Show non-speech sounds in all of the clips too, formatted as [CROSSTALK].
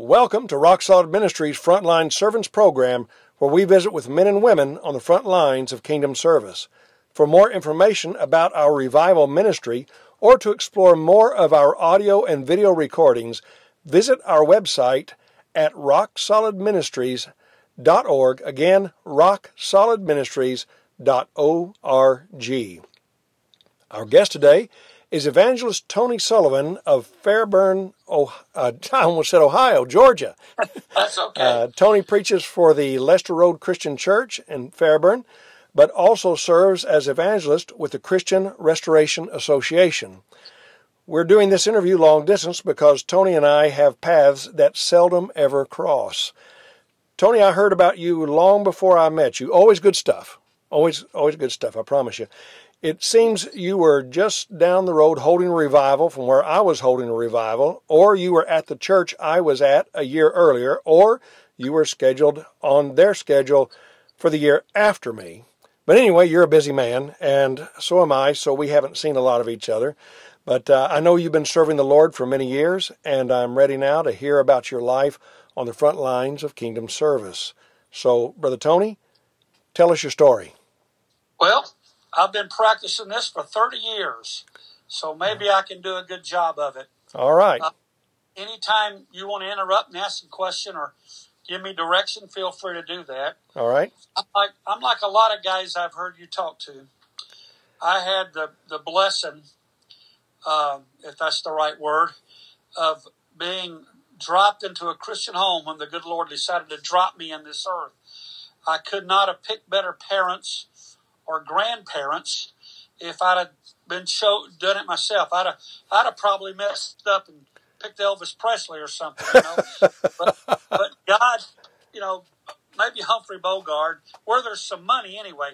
Welcome to Rock Solid Ministries Frontline Servants Program, where we visit with men and women on the front lines of kingdom service. For more information about our revival ministry or to explore more of our audio and video recordings, visit our website at rocksolidministries.org. Again, rocksolidministries.org. Our guest today is evangelist Tony Sullivan of Fairburn, oh, uh, [LAUGHS] I almost said Ohio, Georgia. That's okay. Uh, Tony preaches for the Lester Road Christian Church in Fairburn, but also serves as evangelist with the Christian Restoration Association. We're doing this interview long distance because Tony and I have paths that seldom ever cross. Tony, I heard about you long before I met you. Always good stuff. Always, always good stuff. I promise you. It seems you were just down the road holding a revival from where I was holding a revival, or you were at the church I was at a year earlier, or you were scheduled on their schedule for the year after me. But anyway, you're a busy man, and so am I, so we haven't seen a lot of each other. But uh, I know you've been serving the Lord for many years, and I'm ready now to hear about your life on the front lines of kingdom service. So, Brother Tony, tell us your story. Well, I've been practicing this for 30 years, so maybe I can do a good job of it. All right. Uh, anytime you want to interrupt and ask a question or give me direction, feel free to do that. All right. I'm like, I'm like a lot of guys I've heard you talk to. I had the, the blessing, uh, if that's the right word, of being dropped into a Christian home when the good Lord decided to drop me in this earth. I could not have picked better parents or grandparents if I'd have been show, done it myself. I'd have, I'd have probably messed up and picked Elvis Presley or something, you know. [LAUGHS] but, but God, you know, maybe Humphrey Bogart, where there's some money anyway.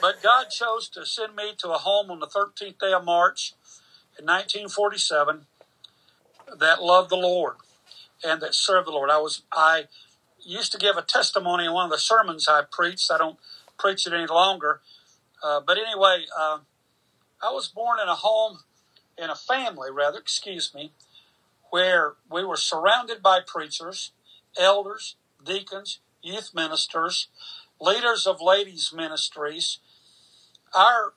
But God chose to send me to a home on the 13th day of March in 1947 that loved the Lord and that served the Lord. I was I used to give a testimony in one of the sermons I preached. I don't preach it any longer uh, but anyway, uh, I was born in a home, in a family, rather, excuse me, where we were surrounded by preachers, elders, deacons, youth ministers, leaders of ladies' ministries. Our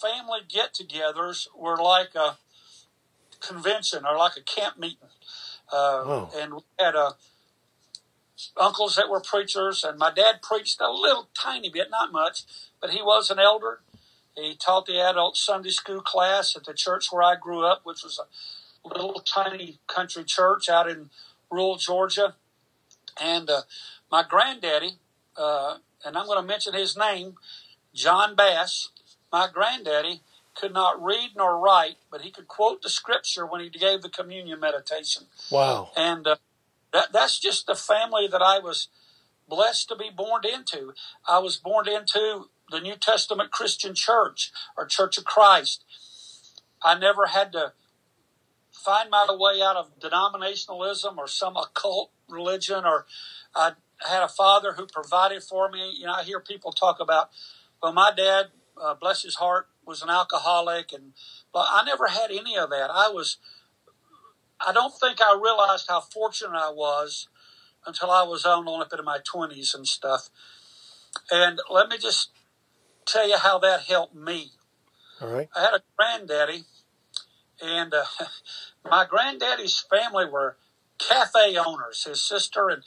family get togethers were like a convention or like a camp meeting. Uh, oh. And we had uh, uncles that were preachers, and my dad preached a little tiny bit, not much, but he was an elder. He taught the adult Sunday school class at the church where I grew up, which was a little tiny country church out in rural Georgia. And uh, my granddaddy, uh, and I'm going to mention his name, John Bass, my granddaddy could not read nor write, but he could quote the scripture when he gave the communion meditation. Wow. And uh, that, that's just the family that I was blessed to be born into. I was born into the New Testament Christian Church or Church of Christ. I never had to find my way out of denominationalism or some occult religion or I had a father who provided for me. You know, I hear people talk about, well, my dad, uh, bless his heart, was an alcoholic and but I never had any of that. I was I don't think I realized how fortunate I was until I was on up into my twenties and stuff. And let me just tell you how that helped me. All right. I had a granddaddy, and uh, [LAUGHS] my granddaddy's family were cafe owners. His sister and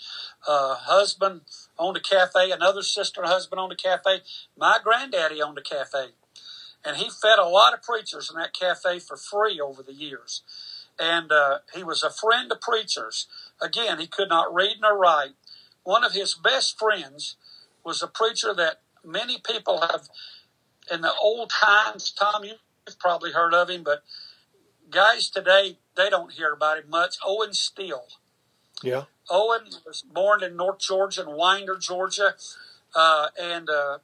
uh, husband owned a cafe. Another sister and husband owned a cafe. My granddaddy owned a cafe, and he fed a lot of preachers in that cafe for free over the years. And uh, he was a friend to preachers. Again, he could not read nor write. One of his best friends was a preacher that many people have in the old times. Tom, you've probably heard of him, but guys today they don't hear about him much. Owen Steele. Yeah. Owen was born in North Georgia in Winder, Georgia, uh, and uh,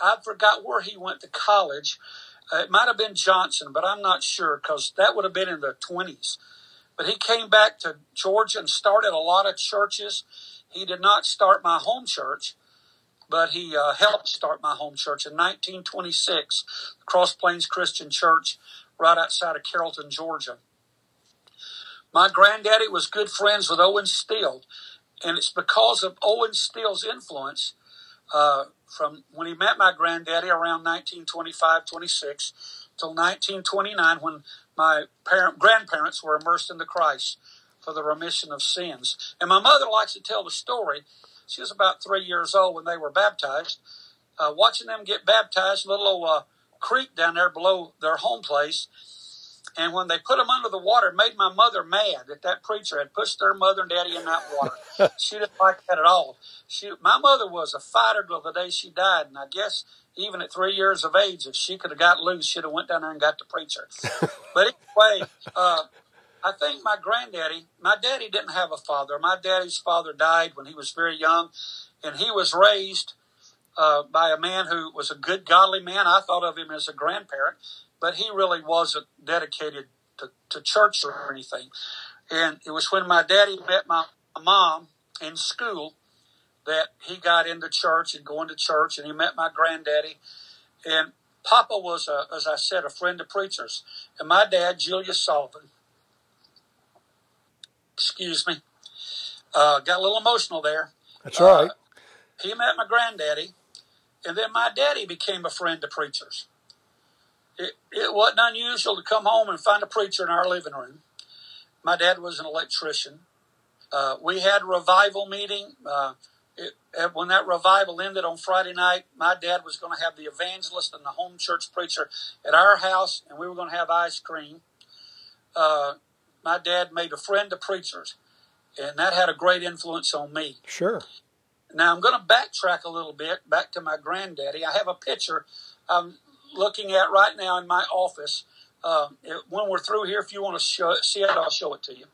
I forgot where he went to college. Uh, it might have been Johnson, but I'm not sure because that would have been in the 20s. But he came back to Georgia and started a lot of churches. He did not start my home church, but he uh, helped start my home church in 1926, Cross Plains Christian Church, right outside of Carrollton, Georgia. My granddaddy was good friends with Owen Steele, and it's because of Owen Steele's influence uh, from when he met my granddaddy around 1925 26 till 1929 when my parent, grandparents were immersed into Christ for the remission of sins. And my mother likes to tell the story. She was about three years old when they were baptized. Uh, watching them get baptized, a little old uh, creek down there below their home place. And when they put them under the water, it made my mother mad that that preacher had pushed their mother and daddy in that water. [LAUGHS] she didn't like that at all. She, my mother was a fighter till the day she died, and I guess even at three years of age, if she could have got loose, she'd have went down there and got the preacher. [LAUGHS] but anyway, uh, I think my granddaddy, my daddy didn't have a father. My daddy's father died when he was very young, and he was raised uh, by a man who was a good, godly man. I thought of him as a grandparent, but he really wasn't dedicated to, to church or anything. And it was when my daddy met my mom in school that he got into church and going to church, and he met my granddaddy. And Papa was, a, as I said, a friend of preachers. And my dad, Julius Sullivan, excuse me, uh, got a little emotional there. That's right. Uh, he met my granddaddy, and then my daddy became a friend to preachers. It, it wasn't unusual to come home and find a preacher in our living room. My dad was an electrician. Uh, we had revival meeting. Uh, it, when that revival ended on Friday night, my dad was going to have the evangelist and the home church preacher at our house, and we were going to have ice cream. Uh, my dad made a friend of preachers, and that had a great influence on me. Sure. Now I'm going to backtrack a little bit back to my granddaddy. I have a picture I'm looking at right now in my office. Uh, when we're through here, if you want to show it, see it, I'll show it to you.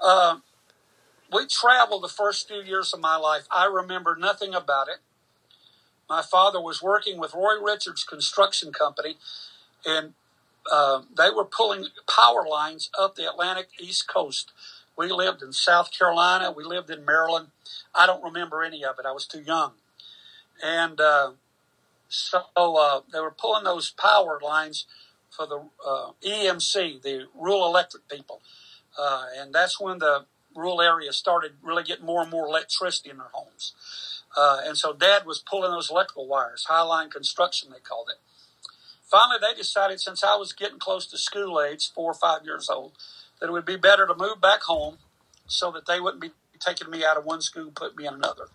Uh, we traveled the first few years of my life. I remember nothing about it. My father was working with Roy Richards Construction Company, and uh, they were pulling power lines up the Atlantic East Coast. We lived in South Carolina. We lived in Maryland. I don't remember any of it. I was too young. And uh, so uh, they were pulling those power lines for the uh, EMC, the rural electric people. Uh, and that's when the rural areas started really getting more and more electricity in their homes. And so dad was pulling those electrical wires, highline construction, they called it. Finally, they decided since I was getting close to school age, four or five years old, that it would be better to move back home so that they wouldn't be taking me out of one school, and put me in another.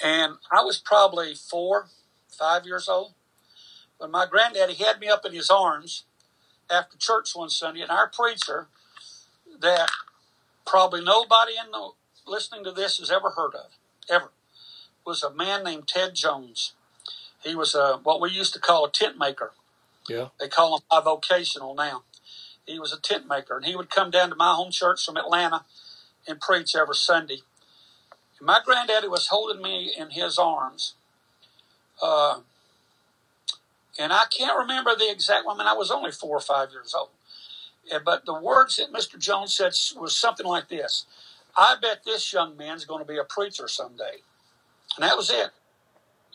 And I was probably four, five years old when my granddaddy had me up in his arms after church one Sunday, and our preacher that probably nobody in the listening to this has ever heard of, ever, was a man named Ted Jones. He was a what we used to call a tent maker. Yeah. They call him bivocational now. He was a tent maker, and he would come down to my home church from Atlanta and preach every Sunday. And my granddaddy was holding me in his arms. Uh, and I can't remember the exact. I mean, I was only four or five years old. But the words that Mr. Jones said was something like this I bet this young man's going to be a preacher someday. And that was it.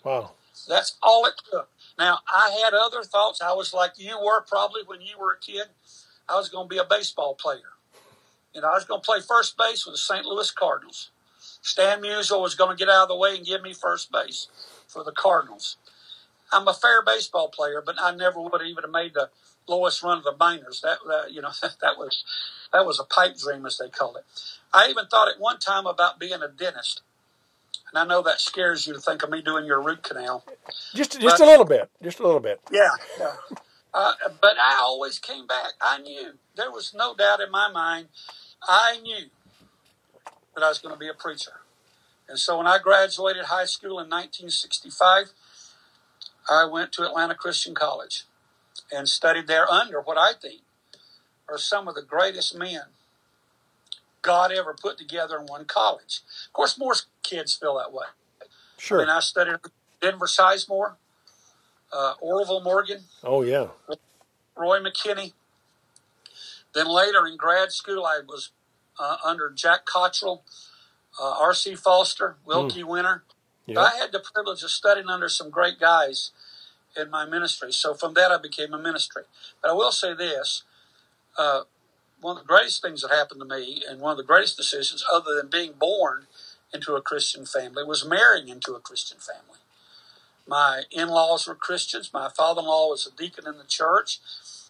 Wow. That's all it took. Now, I had other thoughts. I was like you were probably when you were a kid. I was going to be a baseball player. You know, I was going to play first base with the St. Louis Cardinals. Stan Musial was going to get out of the way and give me first base for the Cardinals. I'm a fair baseball player, but I never would have even made the lowest run of the minors. That, that you know [LAUGHS] that was that was a pipe dream as they called it. I even thought at one time about being a dentist, and I know that scares you to think of me doing your root canal. Just just but, a little bit, just a little bit. Yeah, yeah. Uh, but I always came back. I knew there was no doubt in my mind. I knew that I was going to be a preacher. And so when I graduated high school in 1965, I went to Atlanta Christian College and studied there under what I think are some of the greatest men God ever put together in one college. Of course, more kids feel that way. Sure. I mean, I studied Denver Sizemore, uh, Orville Morgan. Oh, yeah. Roy McKinney. Then later in grad school, I was uh, under Jack Cottrell, uh, R.C. Foster, Wilkie mm. Winter. Yeah. I had the privilege of studying under some great guys in my ministry. So from that, I became a ministry. But I will say this: uh, one of the greatest things that happened to me, and one of the greatest decisions, other than being born into a Christian family, was marrying into a Christian family. My in laws were Christians. My father in law was a deacon in the church.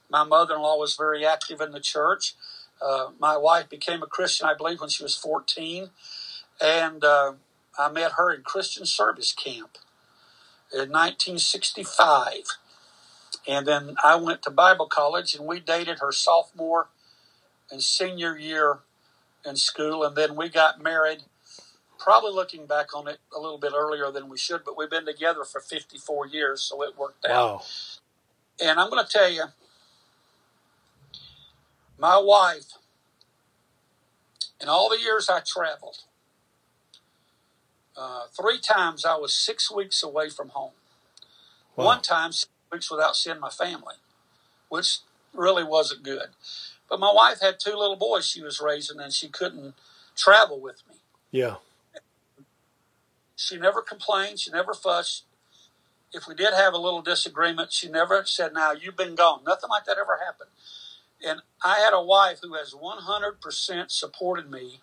My mother in law was very active in the church. Uh, my wife became a Christian, I believe, when she was 14. And uh, I met her in Christian service camp in 1965. And then I went to Bible college and we dated her sophomore and senior year in school. And then we got married, probably looking back on it a little bit earlier than we should, but we've been together for 54 years, so it worked out. And I'm going to tell you, my wife, in all the years I traveled, uh, three times I was six weeks away from home. Wow. One time, six weeks without seeing my family, which really wasn't good. But my wife had two little boys she was raising, and she couldn't travel with me. Yeah. She never complained. She never fussed. If we did have a little disagreement, she never said, Now, you've been gone. Nothing like that ever happened. And I had a wife who has 100% supported me.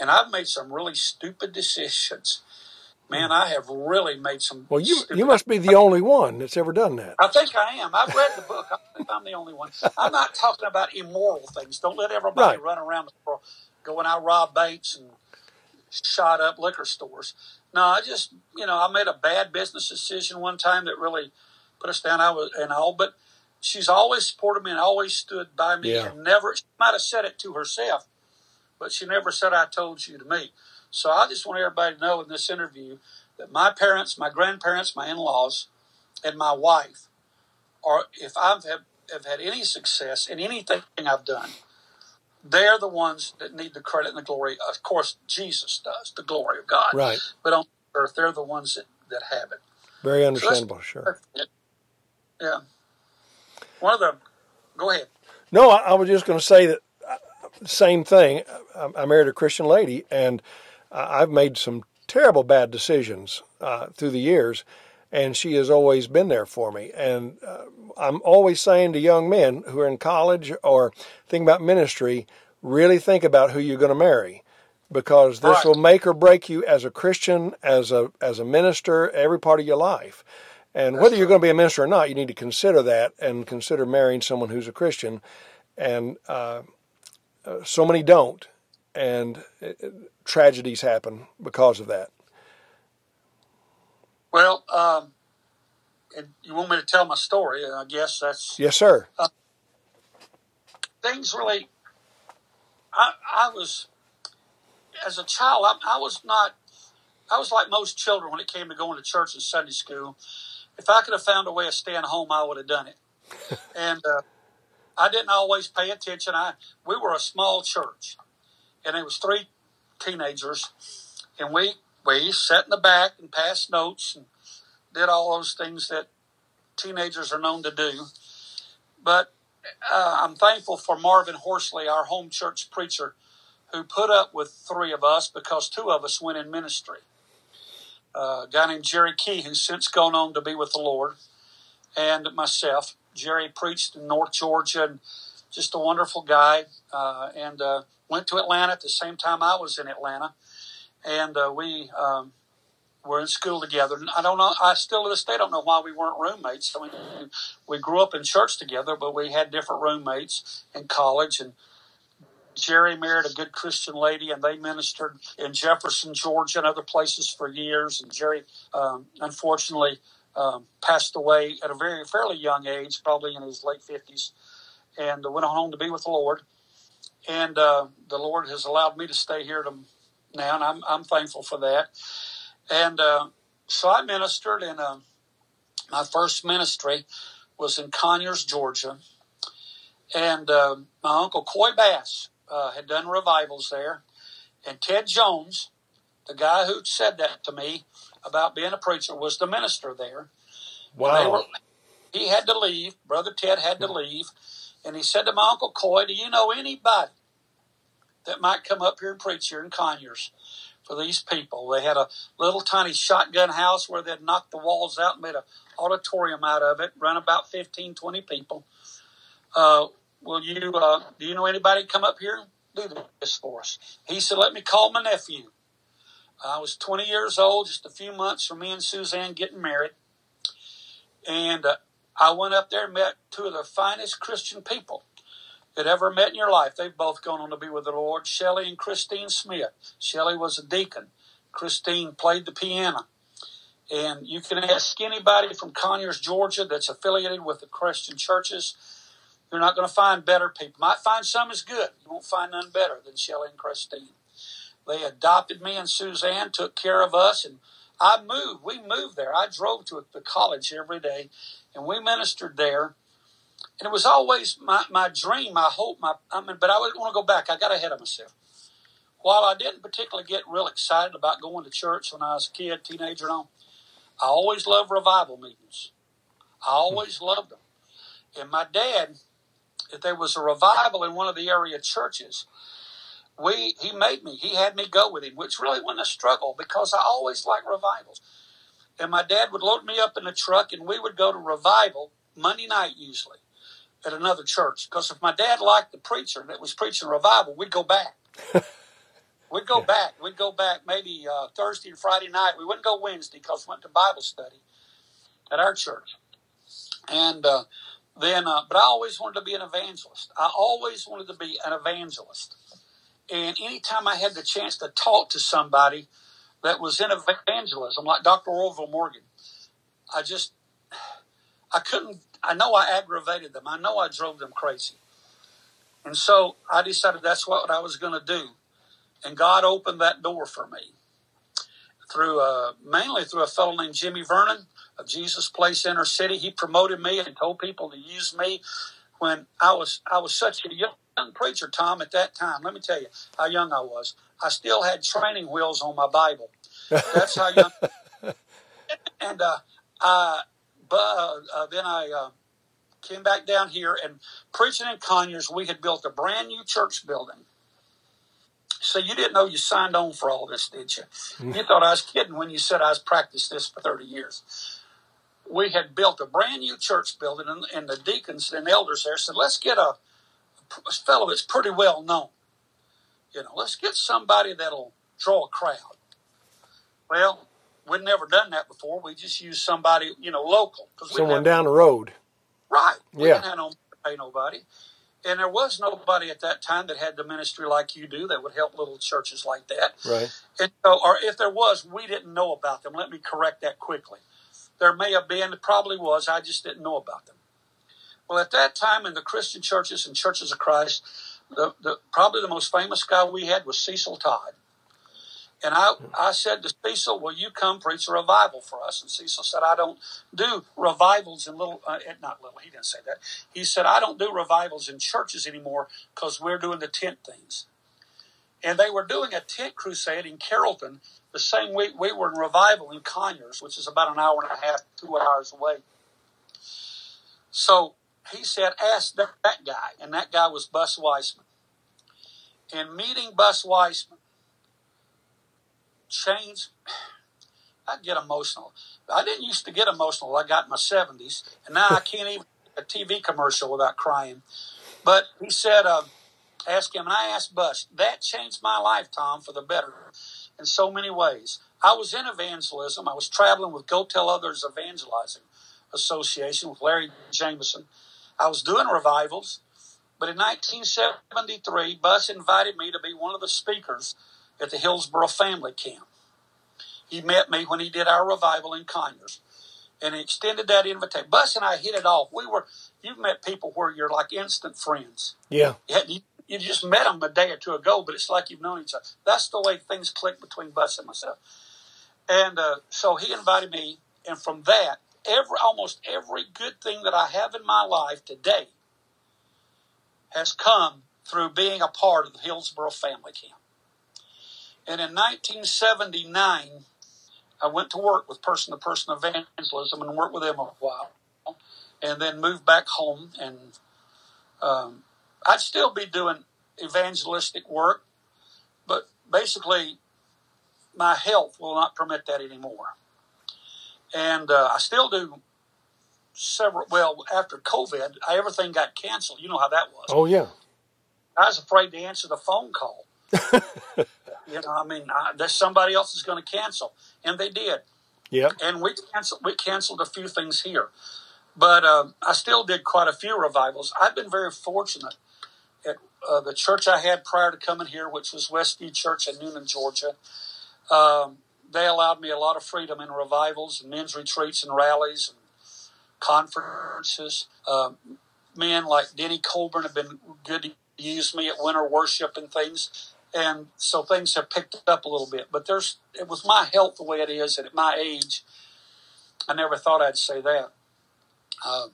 And I've made some really stupid decisions. Man, I have really made some. Well, you you must be the only one that's ever done that. I think I am. I've read the book. I think I'm the only one. I'm not talking about immoral things. Don't let everybody Right. run around the world going out rob banks and shot up liquor stores. No, I just you know I made a bad business decision one time that really put us down. I was and all, but she's always supported me and always stood by me Yeah. and never. She might have said it to herself, but she never said I told you to me. So I just want everybody to know in this interview that my parents, my grandparents, my in-laws, and my wife are if I've have, have had any success in anything I've done, they're the ones that need the credit and the glory. Of course, Jesus does the glory of God, Right. but on earth, they're the ones that, that have it. Very understandable. Sure. Yeah. One of the, go ahead. No, I, I was just going to say that uh, same thing. I, I married a Christian lady, and I've made some terrible bad decisions uh, through the years, and she has always been there for me. And uh, I'm always saying to young men who are in college or think about ministry, really think about who you're going to marry. Because this Right. will make or break you as a Christian, as a as a minister, every part of your life. And whether you're going to be a minister or not, you need to consider that and consider marrying someone who's a Christian. And uh, uh, so many don't, and uh, tragedies happen because of that. Well, um, and you want me to tell my story? I guess that's Yes, sir. things really. I I was as a child. I, I was not. I was like most children when it came to going to church and Sunday school. If I could have found a way of staying home, I would have done it. [LAUGHS] and uh, I didn't always pay attention. I we were a small church, and it was three teenagers, and we we sat in the back and passed notes and did all those things that teenagers are known to do. But uh, I'm thankful for Marvin Horsley, our home church preacher, who put up with three of us because two of us went in ministry. Uh, a guy named Jerry Key, who's since gone on to be with the Lord, and myself. Jerry preached in North Georgia and just a wonderful guy. Uh, and uh, went to Atlanta at the same time I was in Atlanta. And uh, we um, were in school together. I don't know, I still to this day don't know why we weren't roommates. I mean, we grew up in church together, but we had different roommates in college. And Jerry married a good Christian lady, and they ministered in Jefferson, Georgia, and other places for years. And Jerry, um, unfortunately, um, passed away at a very fairly young age, probably in his late fifties, and went on home to be with the Lord. And uh, the Lord has allowed me to stay here to now, and I'm I'm thankful for that. And uh, so I ministered, and uh, my first ministry was in Conyers, Georgia. And uh, my uncle Coy Bass uh, had done revivals there, and Ted Jones, the guy who said that to me about being a preacher, was the minister there. Wow. were- he had to leave. Brother Ted had to leave, and he said to my uncle Coy, "Do you know anybody that might come up here and preach here in Conyers for these people?" They had a little tiny shotgun house where they'd knocked the walls out and made an auditorium out of it, run about 15, 20 people. Uh, will you, uh, do you know anybody come up here? And do this for us. He said, let me call my nephew. I was 20 years old, just a few months from me and Suzanne getting married. And uh, I went up there and met two of the finest Christian people that ever met in your life. They've both gone on to be with the Lord, Shelley and Christine Smith. Shelley was a deacon. Christine played the piano. And you can ask anybody from Conyers, Georgia, that's affiliated with the Christian churches. You're not going to find better people. Might find some as good. You won't find none better than Shelley and Christine. They adopted me and Suzanne, took care of us, and I moved. We moved there. I drove to the college every day, and we ministered there. And it was always my, my dream, my hope, my I mean, but I wouldn't want to go back. I got ahead of myself. While I didn't particularly get real excited about going to church when I was a kid, teenager, and all, I always loved revival meetings. I hmm. always loved them. And my dad, if there was a revival in one of the area churches, we he made me. He had me go with him, which really wasn't a struggle because I always liked revivals. And my dad would load me up in the truck, and we would go to revival Monday night usually at another church. Because if my dad liked the preacher that was preaching revival, we'd go back. [LAUGHS] we'd go yeah. back. We'd go back maybe uh, Thursday and Friday night. We wouldn't go Wednesday because we went to Bible study at our church. And uh, then, uh, but I always wanted to be an evangelist. I always wanted to be an evangelist. And anytime I had the chance to talk to somebody that was in evangelism, like Dr. Orville Morgan, I just, I couldn't, I know I aggravated them. I know I drove them crazy. And so I decided that's what I was going to do. And God opened that door for me through, uh, mainly through a fellow named Jimmy Vernon of Jesus Place Inner City. He promoted me and told people to use me when I was, I was such a young young preacher, Tom, at that time. Let me tell you how young I was. I still had training wheels on my Bible. That's how young. [LAUGHS] and uh, uh, but uh, then I uh, came back down here and preaching in Conyers. We had built a brand new church building. So you didn't know you signed on for all this, did you? [LAUGHS] You thought I was kidding when you said I was practiced this for thirty years. We had built a brand new church building, and, and the deacons and elders there said, "Let's get a fellow that's pretty well known. You know, let's get somebody that'll draw a crowd. Well, we'd never done that before. We just used somebody, you know, local. Someone down the road. Right. We yeah. didn't have no pay nobody. And there was nobody at that time that had the ministry like you do that would help little churches like that. Right. And so, or if there was, we didn't know about them. Let me correct that quickly. There may have been, it probably was. I just didn't know about them. Well, at that time in the Christian churches and churches of Christ, the, the, probably the most famous guy we had was Cecil Todd. And I, I said to Cecil, Will you come preach a revival for us? And Cecil said, I don't do revivals in little, uh, not little, he didn't say that. He said, I don't do revivals in churches anymore because we're doing the tent things. And they were doing a tent crusade in Carrollton the same week we were in revival in Conyers, which is about an hour and a half, two hours away. So he said, ask that, that guy. And that guy was Bus Weissman. And meeting Bus Weissman changed. I get emotional. I didn't used to get emotional. I got in my 70s. And now I can't even a TV commercial without crying. But he said, uh, ask him. And I asked Bus. That changed my life, Tom, for the better in so many ways. I was in evangelism. I was traveling with Go Tell Others Evangelizing Association with Larry Jameson. I was doing revivals, but in 1973, Bus invited me to be one of the speakers at the Hillsboro Family Camp. He met me when he did our revival in Conyers, and he extended that invitation. Bus and I hit it off. We were, you've met people where you're like instant friends. Yeah. You, you just met them a day or two ago, but it's like you've known each other. That's the way things click between Bus and myself. And uh, so he invited me, and from that, every almost every good thing that I have in my life today has come through being a part of the Hillsboro Family Camp. And in 1979, I went to work with person to person evangelism and worked with them a while, and then moved back home. And um, I'd still be doing evangelistic work, but basically, my health will not permit that anymore. And uh, I still do several. Well, after COVID, everything got canceled. You know how that was. Oh yeah. I was afraid to answer the phone call. [LAUGHS] you know, I mean, I, there's somebody else is going to cancel, and they did. Yeah. And we canceled. We canceled a few things here, but um, I still did quite a few revivals. I've been very fortunate at uh, the church I had prior to coming here, which was Westview Church in Newnan, Georgia. Um, they allowed me a lot of freedom in revivals and men's retreats and rallies and conferences. Um, men like Denny Colburn have been good to use me at winter worship and things. And so things have picked up a little bit. But there's it was my health the way it is, and at my age, I never thought I'd say that. Uh,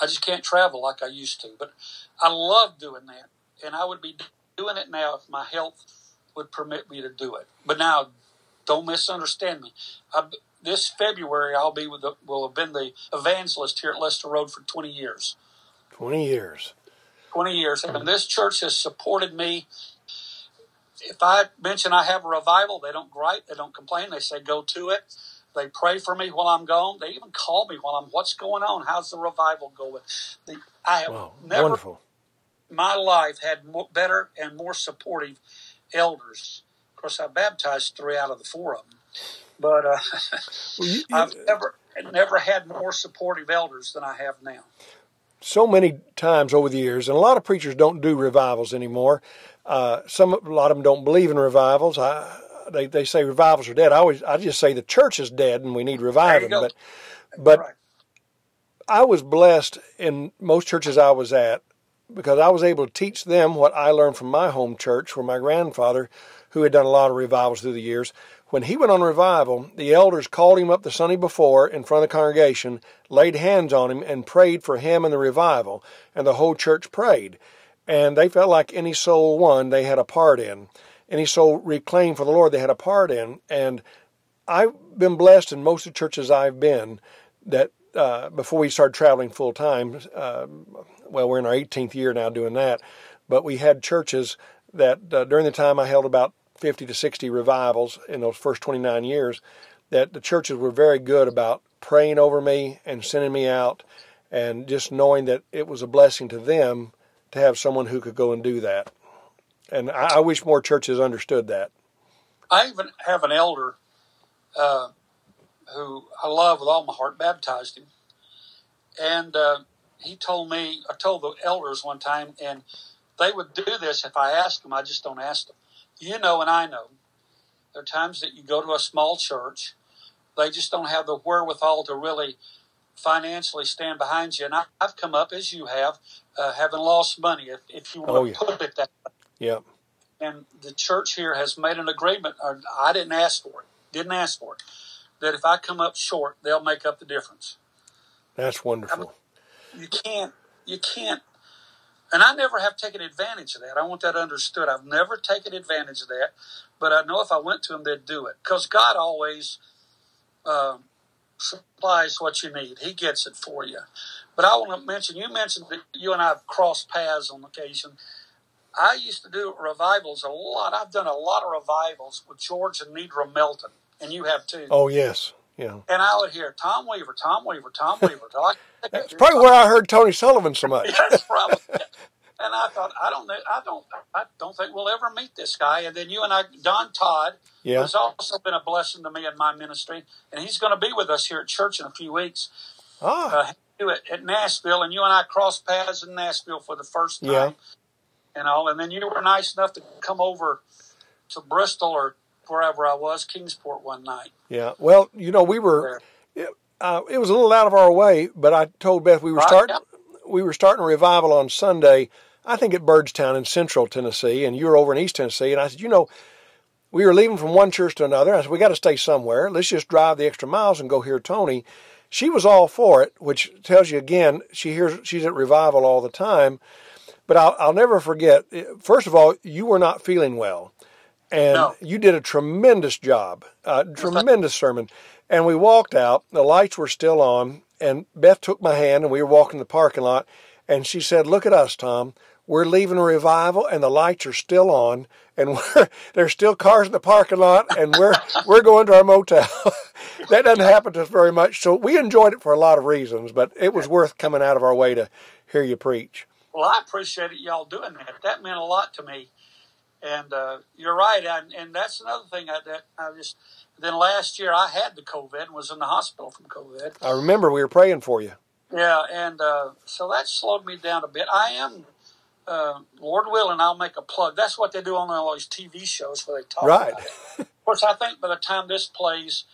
I just can't travel like I used to. But I love doing that, and I would be doing it now if my health would permit me to do it. But now, don't misunderstand me. I, this February, I'll be with the, will have been the evangelist here at Lester Road for 20 years. 20 years. 20 years. And hmm. this church has supported me. If I mention I have a revival, they don't gripe, they don't complain. They say, go to it. They pray for me while I'm gone. They even call me while I'm, what's going on? How's the revival going? The, I have Wow. never, Wonderful. my life had more, better and more supportive elders. Course, I baptized three out of the four of them. But uh, [LAUGHS] Well, you- [LAUGHS] you- I've never never had more supportive elders than I have now. so many times over the years, and a lot of preachers don't do revivals anymore. Uh, some, a lot of them don't believe in revivals. I, they, they say revivals are dead. I always, I just say the church is dead and we need reviving. But, but right. I was blessed in most churches I was at because I was able to teach them what I learned from my home church, where my grandfather, who had done a lot of revivals through the years, when he went on revival, the elders called him up the Sunday before in front of the congregation, laid hands on him, and prayed for him and the revival, and the whole church prayed. And they felt like any soul won, they had a part in. Any soul reclaimed for the Lord, they had a part in. And I've been blessed in most of the churches I've been that uh, before we started traveling full time, uh, well, we're in our 18th year now doing that, but we had churches that uh, during the time I held about 50 to 60 revivals in those first 29 years, that the churches were very good about praying over me and sending me out and just knowing that it was a blessing to them to have someone who could go and do that. And I, I wish more churches understood that. I even have an elder uh, who I love with all my heart, baptized him. And uh, he told me, I told the elders one time, and they would do this if I asked them. I just don't ask them. You know, and I know. There are times that you go to a small church, they just don't have the wherewithal to really financially stand behind you. And I, I've come up, as you have, uh, having lost money, if, if you want Oh, to put it that Yeah. and the church here has made an agreement. Or I didn't ask for it. Didn't ask for it. That if I come up short, they'll make up the difference. That's wonderful. You can't. You can't. And I never have taken advantage of that. I want that understood. I've never taken advantage of that, but I know if I went to them, they'd do it because God always um, supplies what you need. He gets it for you. But I want to mention. You mentioned that you and I have crossed paths on occasion. I used to do revivals a lot. I've done a lot of revivals with George and Nidra Melton, and you have too. Oh, yes. Yeah. And I would hear Tom Weaver, Tom Weaver, Tom Weaver. I- That's probably where I heard Tony Sullivan so much. [LAUGHS] That's probably. [LAUGHS] And I thought, I don't, I don't, I don't think we'll ever meet this guy. And then you and I, Don Todd, Yeah. who's also been a blessing to me in my ministry, and he's going to be with us here at church in a few weeks. Ah, Uh, it at Nashville, and you and I crossed paths in Nashville for the first time. Yeah. And all, and then you were nice enough to come over to Bristol or wherever I was, Kingsport, one night. yeah. Well, you know, we were. There. Uh, it was a little out of our way, but I told Beth we were Right, starting. We were starting a revival on Sunday. I think at Byrdstown in Central Tennessee, and you were over in East Tennessee. And I said, you know, we were leaving from one church to another. I said, we got to stay somewhere. Let's just drive the extra miles and go hear Tony. She was all for it, which tells you again she hears she's at revival all the time. But I'll, I'll never forget. eh, First of all, you were not feeling well, and No. you did a tremendous job, uh, tremendous sermon. And we walked out. The lights were still on, and Beth took my hand, and we were walking the parking lot. And she said, "Look at us, Tom. We're leaving a revival, and the lights are still on, and [LAUGHS] there's still cars in the parking lot, and we're we're going to our motel." [LAUGHS] that doesn't happen to us very much. So we enjoyed it for a lot of reasons, but it was worth coming out of our way to hear you preach. Well, I appreciated y'all doing that. That meant a lot to me. And uh, you're right, and, and that's another thing I, that I just. Then last year I had the COVID and was in the hospital from COVID. I remember we were praying for you. Yeah, and uh, so that slowed me down a bit. I am, uh, Lord willing, I'll make a plug. That's what they do on all these TV shows where they talk Right. about it. Of course, I think by the time this plays,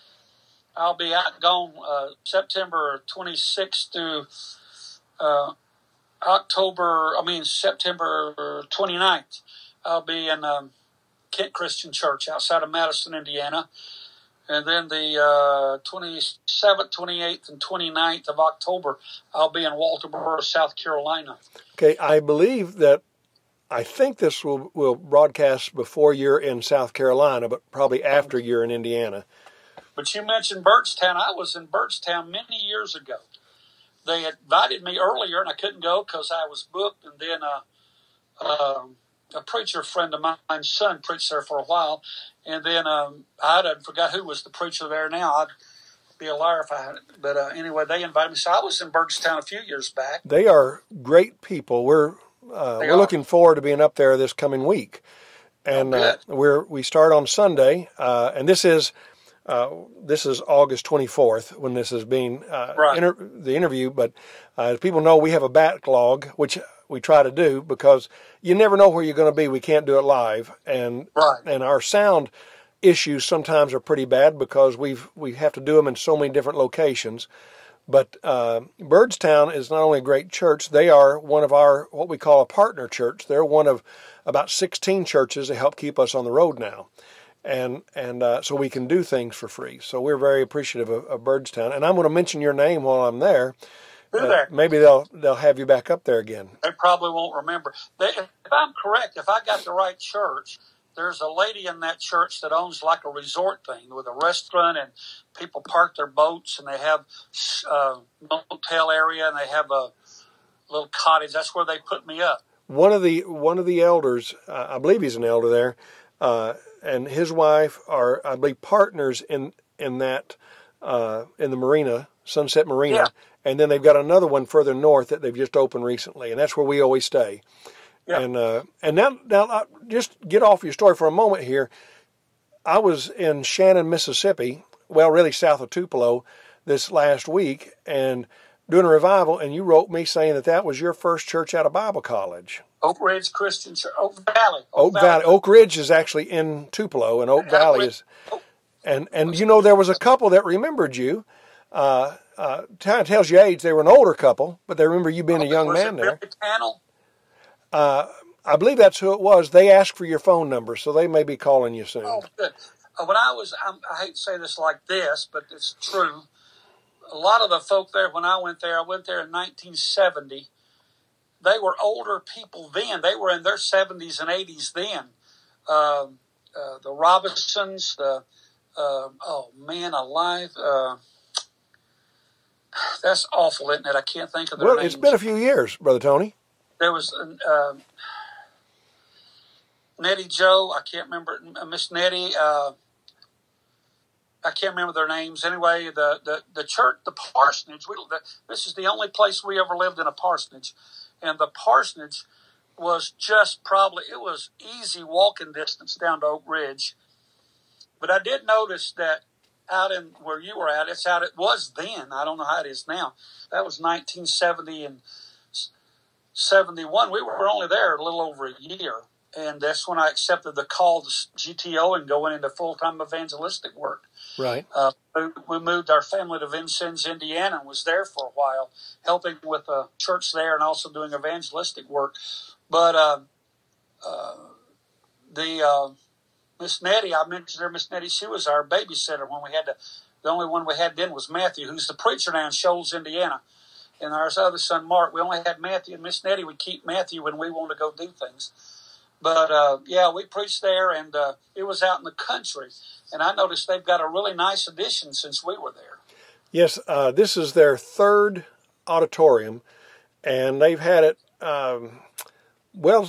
I'll be out gone uh, September 26th through uh, October, I mean September 29th. I'll be in um, Kent Christian Church outside of Madison, Indiana. And then the uh, 27th, 28th, and 29th of October, I'll be in Walterboro, South Carolina. Okay, I believe that I think this will, will broadcast before you're in South Carolina, but probably after you're in Indiana. But you mentioned Byrdstown. I was in Byrdstown many years ago. They invited me earlier, and I couldn't go because I was booked. And then uh, um, a preacher friend of mine's son preached there for a while. And then um, I done forgot who was the preacher there now. I'd be a liar if I had But uh, anyway, they invited me. So I was in Byrdstown a few years back. They are great people. We're uh, we're are. looking forward to being up there this coming week, and uh, we're we start on Sunday, uh, and this is uh, this is August 24th when this is being uh, Right. inter- the interview. But uh, as people know, we have a backlog, which we try to do because you never know where you're going to be. We can't do it live, and Right. and our sound issues sometimes are pretty bad because we've we have to do them in so many different locations. But uh, Byrdstown is not only a great church; they are one of our what we call a partner church. They're one of about 16 churches that help keep us on the road now, and and uh, so we can do things for free. So we're very appreciative of, of Byrdstown. And I'm going to mention your name while I'm there. Uh, there? maybe they'll they'll have you back up there again. They probably won't remember. They, if I'm correct, if I got the right church, there's a lady in that church that owns like a resort thing with a restaurant and people park their boats and they have uh, motel area and they have a little cottage. That's where they put me up. one of the one of the elders, uh, I believe he's an elder there, uh, and his wife are, I believe, partners in in that uh, in the marina, Sunset Marina, Yeah. And then they've got another one further north that they've just opened recently, and that's where we always stay. Yeah. And uh, and now now uh, just get off your story for a moment here. I was in Shannon, Mississippi, well, really south of Tupelo, this last week, and doing a revival, and you wrote me saying that that was your first church out of Bible college. Oak Ridge Christian Church, Oak Valley. Oak Valley, Oak Ridge is actually in Tupelo, and Oak Valley is, and and you know there was a couple that remembered you. Uh, uh, of tells you age. They were an older couple, but they remember you being a young man there. Tannell? I believe that's who it was. They asked for your phone number, so they may be calling you soon. Oh, good. Uh, when I was, I'm, I hate to say this like this, but it's true. A lot of the folk there, when I went there, I went there in 1970. They were older people then. They were in their 70s and 80s then. Um, uh, the Robinsons, the uh, oh man, alive. That's awful, isn't it? I can't think of their well, names. it's been a few years, brother Tony. there was uh, Nettie Joe. I can't remember uh, Miss Nettie. Uh, I can't remember their names. Anyway, the the, the church, the parsonage. We, the, this is the only place we ever lived in a parsonage, and the parsonage was just probably it was easy walking distance down to Oak Ridge. But I did notice that out in where you were at, it's out. It was then. I don't know how it is now. That was 1970 and 71. We were only there a little over a year. And that's when I accepted the call to GTO and going into full time evangelistic work. Right. Uh, we moved our family to Vincennes, Indiana, and was there for a while, helping with a church there and also doing evangelistic work. But uh, uh, the uh, Miss Nettie, I mentioned her, Miss Nettie, she was our babysitter when we had to. The only one we had then was Matthew, who's the preacher now in Shoals, Indiana. And our other son, Mark, we only had Matthew and Miss Nettie. We keep Matthew when we want to go do things. But uh, yeah, we preached there, and uh, it was out in the country. And I noticed they've got a really nice addition since we were there. Yes, uh, this is their third auditorium, and they've had it. Um, well,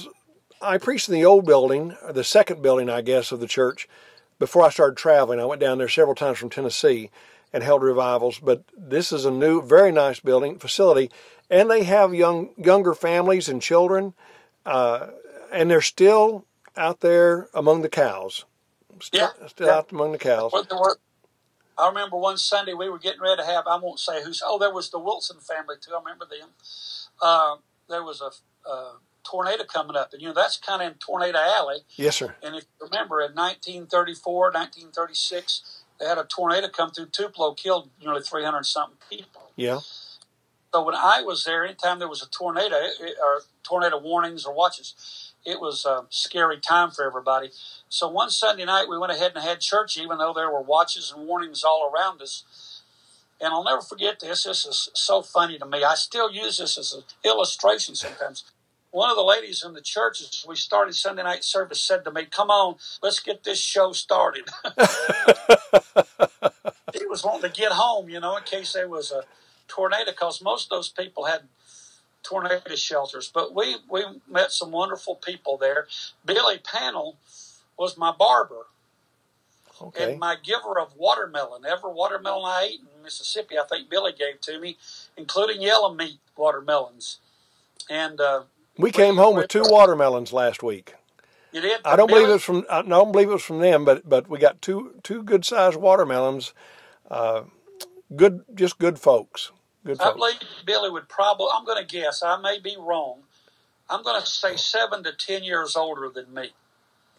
I preached in the old building, the second building, I guess, of the church before I started traveling. I went down there several times from Tennessee, and held revivals. But this is a new, very nice building facility, and they have young younger families and children, uh, and they're still out there among the cows. Still, Yeah, still yeah. out among the cows. Well, there were- I remember one Sunday we were getting ready to have. I won't say who's. Oh, there was the Wilson family too. I remember them. Uh, there was a, uh tornado coming up, and you know that's kind of in Tornado Alley. Yes, sir. And if you remember, in 1934, 1936, they had a tornado come through Tupelo, killed nearly 300 something people. Yeah. So when I was there, anytime there was a tornado it, or tornado warnings or watches, it was a scary time for everybody. So one Sunday night, we went ahead and had church, even though there were watches and warnings all around us. And I'll never forget this. This is so funny to me. I still use this as an illustration sometimes. One of the ladies in the church, as we started Sunday night service, said to me, Come on, let's get this show started. [LAUGHS] he was wanting to get home, you know, in case there was a tornado, because most of those people had tornado shelters. But we, we met some wonderful people there. Billy Panel was my barber Okay. and my giver of watermelon. Every watermelon I ate in Mississippi, I think Billy gave to me, including yellow meat watermelons. And uh, We came home with two watermelons last week. you did. I don't believe Billy? it was from. I don't believe it was from them, but but we got two two good sized watermelons. Uh, good, just good folks. Good I folks. believe Billy would probably. I'm going to guess. I may be wrong. I'm going to say seven to ten years older than me.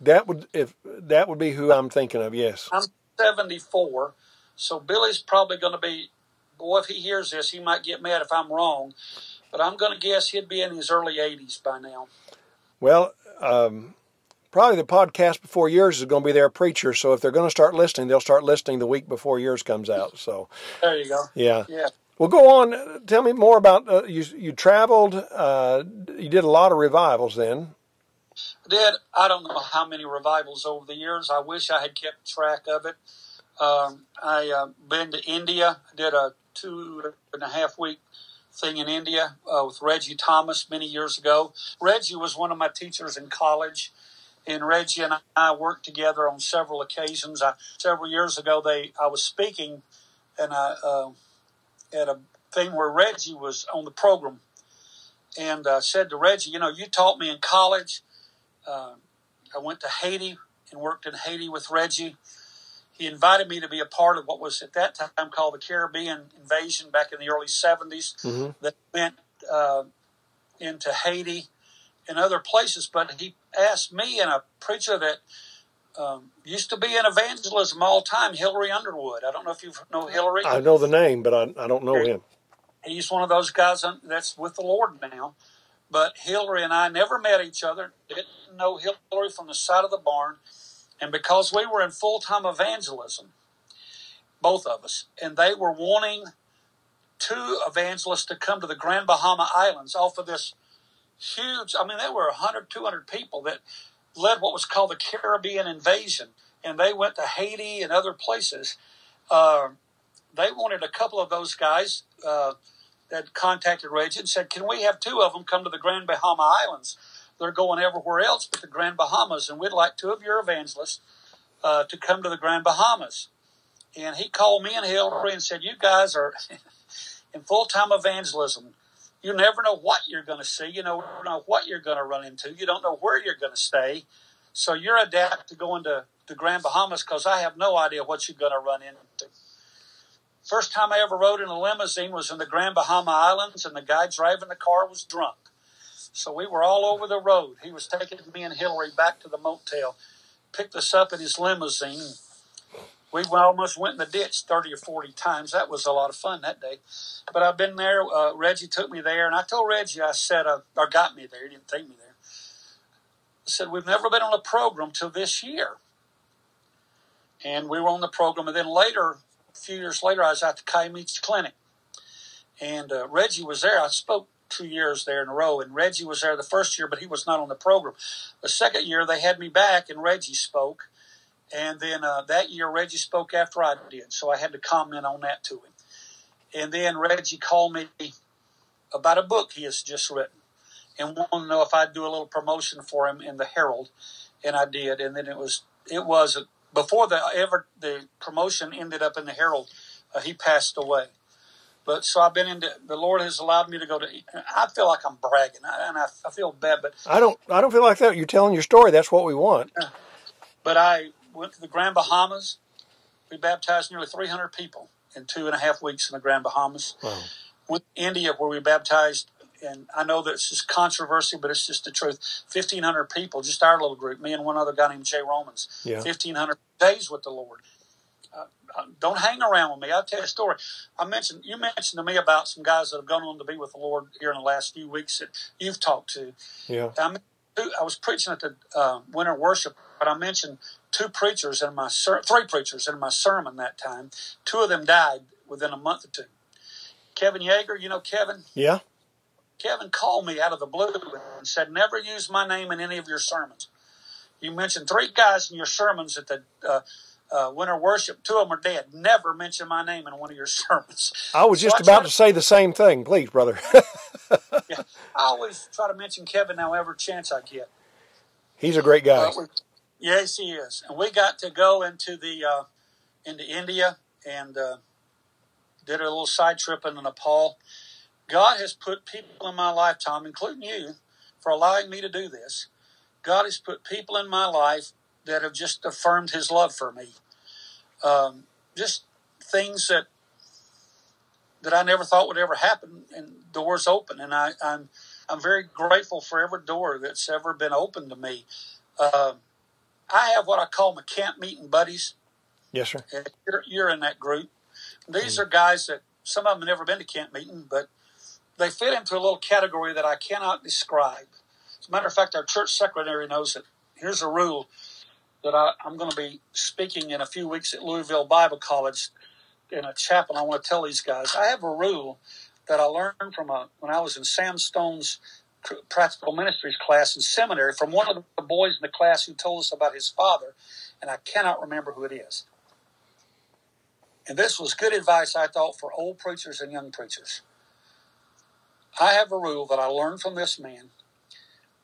That would if that would be who I'm thinking of. Yes. I'm 74, so Billy's probably going to be. Boy, if he hears this, he might get mad if I'm wrong. But I'm going to guess he'd be in his early 80s by now. Well, um, probably the podcast before yours is going to be their preacher. So if they're going to start listening, they'll start listening the week before yours comes out. So There you go. yeah. Yeah. Well, go on. Tell me more about uh, you. You traveled. Uh, you did a lot of revivals then. did. I don't know how many revivals over the years. I wish I had kept track of it. Um, I uh, been to India. Did a two and a half week thing in India uh, with Reggie Thomas many years ago. Reggie was one of my teachers in college, and Reggie and I worked together on several occasions. I, several years ago, they I was speaking, and I uh, at a thing where Reggie was on the program, and uh, said to Reggie, "You know, you taught me in college." Uh, I went to Haiti and worked in Haiti with Reggie. He invited me to be a part of what was at that time called the Caribbean invasion back in the early 70s hmm that went uh, into Haiti and other places. But he asked me and a preacher that um, used to be in evangelism all the time, Hillary Underwood. I don't know if you know Hillary. I know the name, but I, I don't know him. He's one of those guys that's with the Lord now. But Hillary and I never met each other. Didn't know Hillary from the side of the barn. And because we were in full time evangelism, both of us, and they were wanting two evangelists to come to the Grand Bahama Islands off of this huge, I mean, there were 100, 200 people that led what was called the Caribbean invasion. And they went to Haiti and other places. Uh, they wanted a couple of those guys uh, that contacted Reggie and said, "Can we have two of them come to the Grand Bahama Islands? They're going everywhere else but the Grand Bahamas, and we'd like two of your evangelists uh, to come to the Grand Bahamas." And he called me and Hillary and said, "You guys are [LAUGHS] in full time evangelism. You never know what you're going to see. You never know what you're going to run into. You don't know where you're going to stay. So you're adapt to going to the Grand Bahamas because I have no idea what you're going to run into." First time I ever rode in a limousine was in the Grand Bahama Islands, and the guy driving the car was drunk. So we were all over the road. He was taking me and Hillary back to the motel, picked us up in his limousine. We almost went in the ditch 30 or 40 times. That was a lot of fun that day. But I've been there. Uh, Reggie took me there, and I told Reggie, I said, uh, or got me there. He didn't take me there. I said, We've never been on a program till this year. And we were on the program, and then later, a few years later, I was at the Kiamichi Clinic, and uh, Reggie was there. I spoke two years there in a row, and Reggie was there the first year, but he was not on the program. The second year, they had me back, and Reggie spoke, and then uh, that year, Reggie spoke after I did, so I had to comment on that to him. And then Reggie called me about a book he has just written, and wanted to know if I'd do a little promotion for him in the Herald, and I did. And then it was it was before the ever the promotion ended up in the Herald. Uh, he passed away. But so I've been into the Lord has allowed me to go to. I feel like I'm bragging, and I, I feel bad, but I don't. I don't feel like that. You're telling your story. That's what we want. But I went to the Grand Bahamas. We baptized nearly 300 people in two and a half weeks in the Grand Bahamas. Wow. Went India, where we baptized, and I know that it's just controversy, but it's just the truth. 1,500 people, just our little group, me and one other guy named Jay Romans. Yeah. 1,500 days with the Lord. Uh, don't hang around with me. I'll tell you a story. I mentioned you mentioned to me about some guys that have gone on to be with the Lord here in the last few weeks that you've talked to. Yeah. I, I was preaching at the uh, winter worship, but I mentioned two preachers in my ser- three preachers in my sermon that time. Two of them died within a month or two. Kevin Yeager, you know Kevin. Yeah. Kevin called me out of the blue and said, "Never use my name in any of your sermons." You mentioned three guys in your sermons at the uh, uh, winter worship. Two of them are dead. Never mention my name in one of your [LAUGHS] sermons. I was So just I about try to say the same thing. Please, brother. [LAUGHS] yeah, I always try to mention Kevin however chance I get. He's a great guy. Uh, yes, he is, and we got to go into the uh, into India and uh, did a little side trip into Nepal. God has put people in my lifetime, including you, for allowing me to do this. God has put people in my life that have just affirmed His love for me. Um, just things that that I never thought would ever happen, and doors open, and I, I'm I'm very grateful for every door that's ever been opened to me. Um I have what I call my camp meeting buddies. yes, sir. You're, you're in that group. These are guys that some of them have never been to camp meeting, but they fit into a little category that I cannot describe. As a matter of fact, our church secretary knows it. Here's a rule that I, I'm going to be speaking in a few weeks at Louisville Bible College in a chapel. I want to tell these guys. I have a rule that I learned from a, when I was in Sam Stone's practical ministries class in seminary from one of the boys in the class who told us about his father, and I cannot remember who it is. And this was good advice, I thought, for old preachers and young preachers. I have a rule that I learned from this man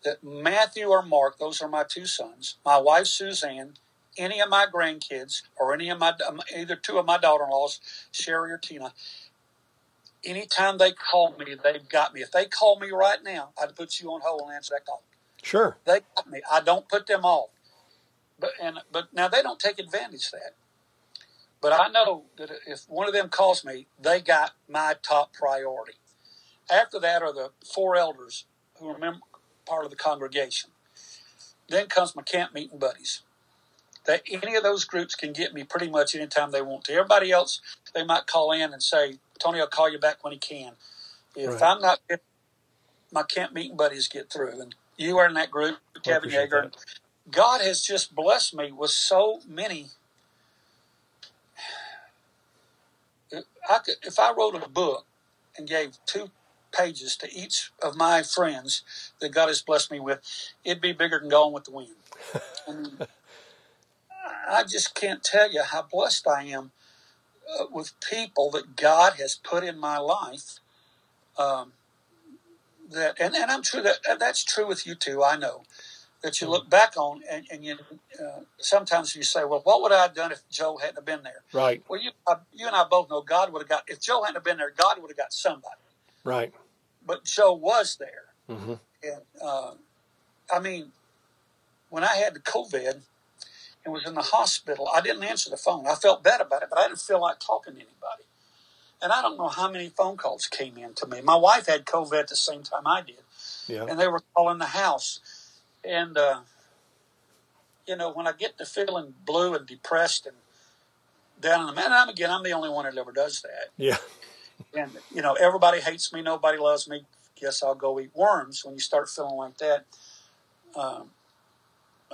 that Matthew or Mark, those are my two sons, my wife Suzanne, any of my grandkids, or any of my, um, either two of my daughter in laws, Sherry or Tina, anytime they call me, they've got me. If they call me right now, I'd put you on hold and answer that call. Sure. They got me. I don't put them off. But and but now they don't take advantage of that. But I know that if one of them calls me, they got my top priority. After that are the four elders who are mem- part of the congregation. Then comes my camp meeting buddies. That any of those groups can get me pretty much anytime they want to. Everybody else, they might call in and say, "Tony, I'll call you back when he can." If Right. I'm not, my camp meeting buddies get through, and you are in that group, Kevin Yeager. God has just blessed me with so many. I could, if I wrote a book and gave two pages to each of my friends that God has blessed me with, it'd be bigger than Gone with the Wind. And I just can't tell you how blessed I am uh, with people that God has put in my life. Um, that and, and I'm true that that's true with you too. I know that you look back on and, and you uh, sometimes you say, well, what would I have done if Joe hadn't have been there? Right. Well, you uh, you and I both know God would have got if Joe hadn't have been there, God would have got somebody. Right. But Joe was there, hmm and uh, I mean, when I had the COVID and was in the hospital, I didn't answer the phone. I felt bad about it, but I didn't feel like talking to anybody. And I don't know how many phone calls came in to me. My wife had COVID at the same time I did, Yeah. and they were calling the house. And uh, you know, when I get to feeling blue and depressed and down in the man, I'm again, I'm the only one that ever does that. Yeah. And you know, everybody hates me, nobody loves me. Guess I'll go eat worms when you start feeling like that. Um,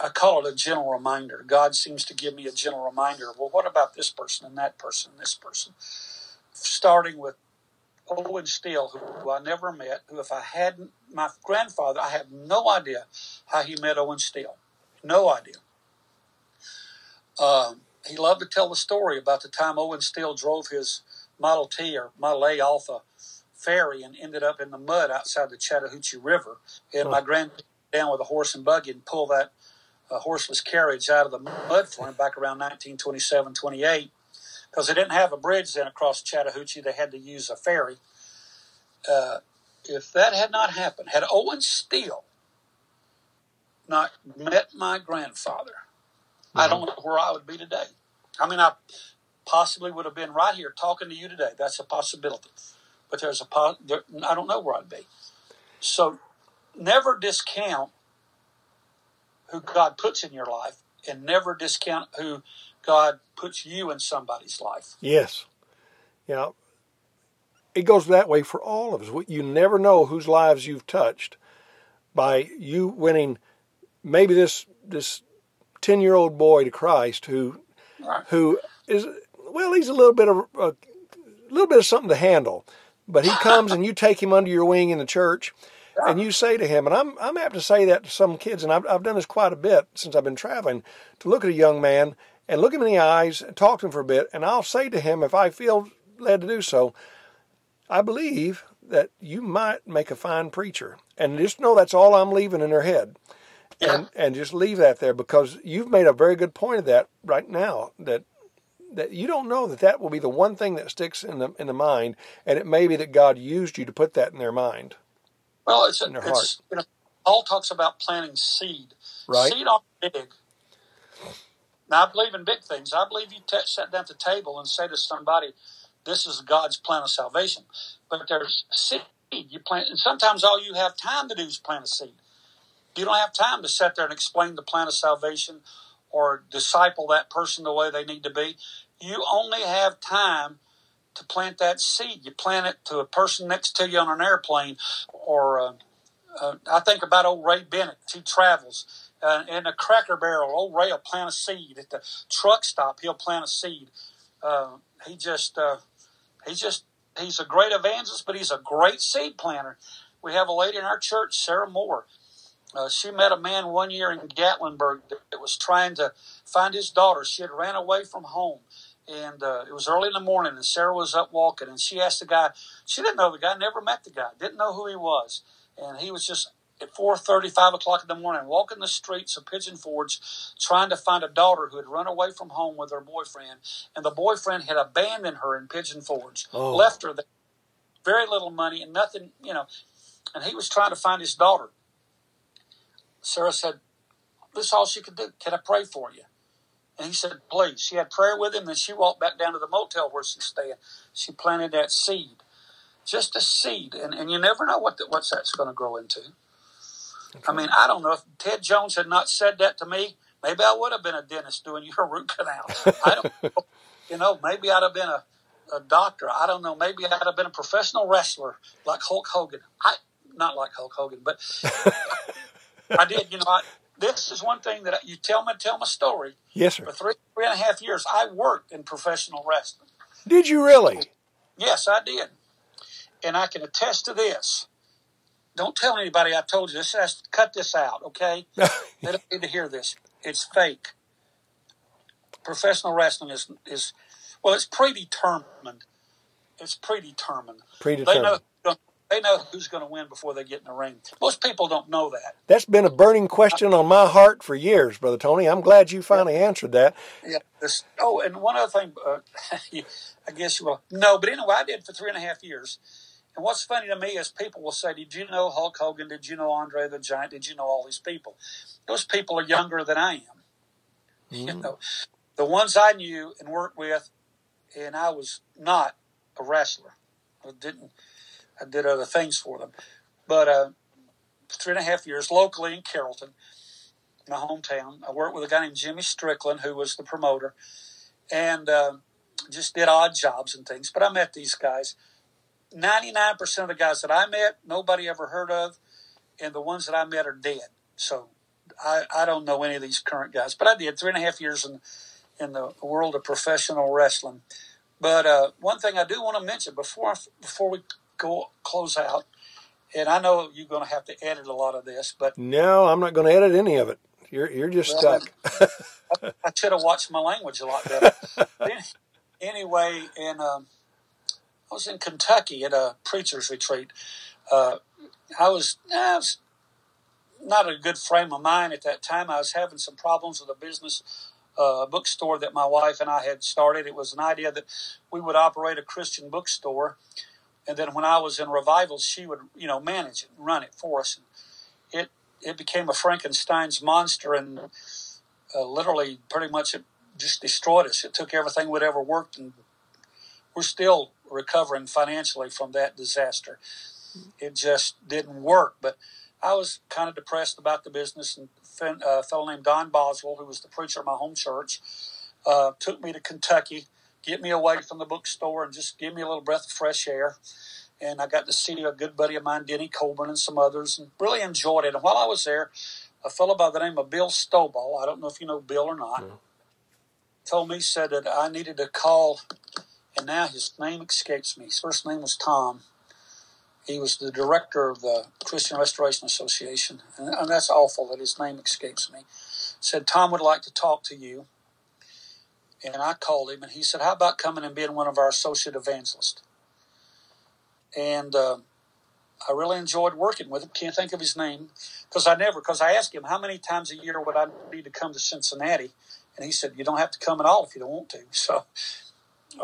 I call it a gentle reminder. God seems to give me a gentle reminder. Well, what about this person and that person and this person? Starting with Owen Steele, who I never met, who if I hadn't, my grandfather, I have no idea how he met Owen Steele. No idea. Um, he loved to tell the story about the time Owen Steele drove his Model T or Model A off a ferry and ended up in the mud outside the Chattahoochee River. And my granddad down with a horse and buggy and pull that uh, horseless carriage out of the mud for him back around 1927, 28. because they didn't have a bridge then across Chattahoochee. They had to use a ferry. Uh, if that had not happened, had Owen Steele not met my grandfather, mm-hmm. I don't know where I would be today. I mean, I possibly would have been right here talking to you today. That's a possibility. But there's a po- there, I don't know where I'd be. So never discount who God puts in your life and never discount who God puts you in somebody's life. Yes. Yeah. It goes that way for all of us. You never know whose lives you've touched by you winning maybe this this 10 year old boy to Christ who right. who is well he's a little bit of a, little bit of something to handle but he comes and you take him under your wing in the church and you say to him, and I'm, I'm apt to say that to some kids, and I've, I've done this quite a bit since I've been traveling, to look at a young man and look him in the eyes and talk to him for a bit, and I'll say to him, if I feel led to do so, I believe that you might make a fine preacher. And just know that's all I'm leaving in their head. Yeah. And, and just leave that there because you've made a very good point of that right now that that you don't know that that will be the one thing that sticks in the in the mind, and it may be that God used you to put that in their mind. Well, it's, in their it's heart. You know, Paul talks about planting seed. Right. Seed aren't big. Now I believe in big things. I believe you t- sit down at the table and say to somebody, "This is God's plan of salvation." But there's seed you plant, and sometimes all you have time to do is plant a seed. You don't have time to sit there and explain the plan of salvation or disciple that person the way they need to be. You only have time to plant that seed. You plant it to a person next to you on an airplane, or uh, uh, I think about old Ray Bennett. He travels uh, in a Cracker Barrel. Old Ray will plant a seed at the truck stop. He'll plant a seed. Uh, he just uh, he just he's a great evangelist, but he's a great seed planter. We have a lady in our church, Sarah Moore. Uh, she met a man one year in Gatlinburg that was trying to find his daughter. She had ran away from home, and uh, it was early in the morning, and Sarah was up walking, and she asked the guy. She didn't know the guy, never met the guy, didn't know who he was, and he was just at four thirty, five o'clock in the morning, walking the streets of Pigeon Forge, trying to find a daughter who had run away from home with her boyfriend, and the boyfriend had abandoned her in Pigeon Forge, oh. left her there, very little money and nothing, you know, and he was trying to find his daughter. Sarah said, This is all she could do. Can I pray for you? And he said, Please. She had prayer with him, and she walked back down to the motel where she's staying. She planted that seed. Just a seed. And, and you never know what the, what's that's going to grow into. I mean, I don't know if Ted Jones had not said that to me, maybe I would have been a dentist doing your [LAUGHS] root canal. I don't [LAUGHS] know. You know, maybe I'd have been a, a doctor. I don't know. Maybe I'd have been a professional wrestler like Hulk Hogan. I not like Hulk Hogan, but [LAUGHS] I did. You know, I, this is one thing that you tell me tell my story. Yes, sir. For three three and a half years, I worked in professional wrestling. Did you really? Yes, I did, and I can attest to this. Don't tell anybody I told you this. Has to cut this out, okay? [LAUGHS] they don't need to hear this. It's fake. Professional wrestling is is well, it's predetermined. It's predetermined. Predetermined. They know they know who's going to win before they get in the ring. Most people don't know that. That's been a burning question on my heart for years, Brother Tony. I'm glad you finally yeah. answered that. Yeah. This, oh, and one other thing, uh, [LAUGHS] I guess you will. No, but anyway, I did for three and a half years. And what's funny to me is people will say, Did you know Hulk Hogan? Did you know Andre the Giant? Did you know all these people? Those people are younger than I am. Mm. [LAUGHS] You know, the ones I knew and worked with, and I was not a wrestler. I didn't I did other things for them. But uh, three and a half years locally in Carrollton, my hometown, I worked with a guy named Jimmy Strickland, who was the promoter, and uh, just did odd jobs and things. But I met these guys. 99% of the guys that I met, nobody ever heard of, and the ones that I met are dead. So I, I don't know any of these current guys, but I did three and a half years in, in the world of professional wrestling. But uh, one thing I do want to mention before before we go close out. And I know you're going to have to edit a lot of this, but no, I'm not going to edit any of it. You're you're just well, stuck. I, I, should have watched my language a lot better. [LAUGHS] anyway, and um, I was in Kentucky at a preacher's retreat. Uh, I was, I was not a good frame of mind at that time. I was having some problems with a business uh, bookstore that my wife and I had started. It was an idea that we would operate a Christian bookstore, and then when I was in revivals, she would you know manage it and run it for us. And it it became a Frankenstein's monster, and uh, literally pretty much it just destroyed us. It took everything we'd ever worked, and we're still recovering financially from that disaster. It just didn't work, but. I was kind of depressed about the business, and a fellow named Don Boswell, who was the preacher of my home church, uh, took me to Kentucky, get me away from the bookstore, and just give me a little breath of fresh air. And I got to see a good buddy of mine, Denny Coburn, and some others, and really enjoyed it. And while I was there, a fellow by the name of Bill Stovall, I don't know if you know Bill or not, yeah. told me, said that I needed to call, and now his name escapes me. His first name was Tom he was the director of the Christian Restoration Association, and, and that's awful that his name escapes me. Said Tom would like to talk to you, and I called him, and he said, "How about coming and being one of our associate evangelists?" And uh, I really enjoyed working with him. Can't think of his name because I never because I asked him how many times a year would I need to come to Cincinnati, and he said you don't have to come at all if you don't want to. [LAUGHS] So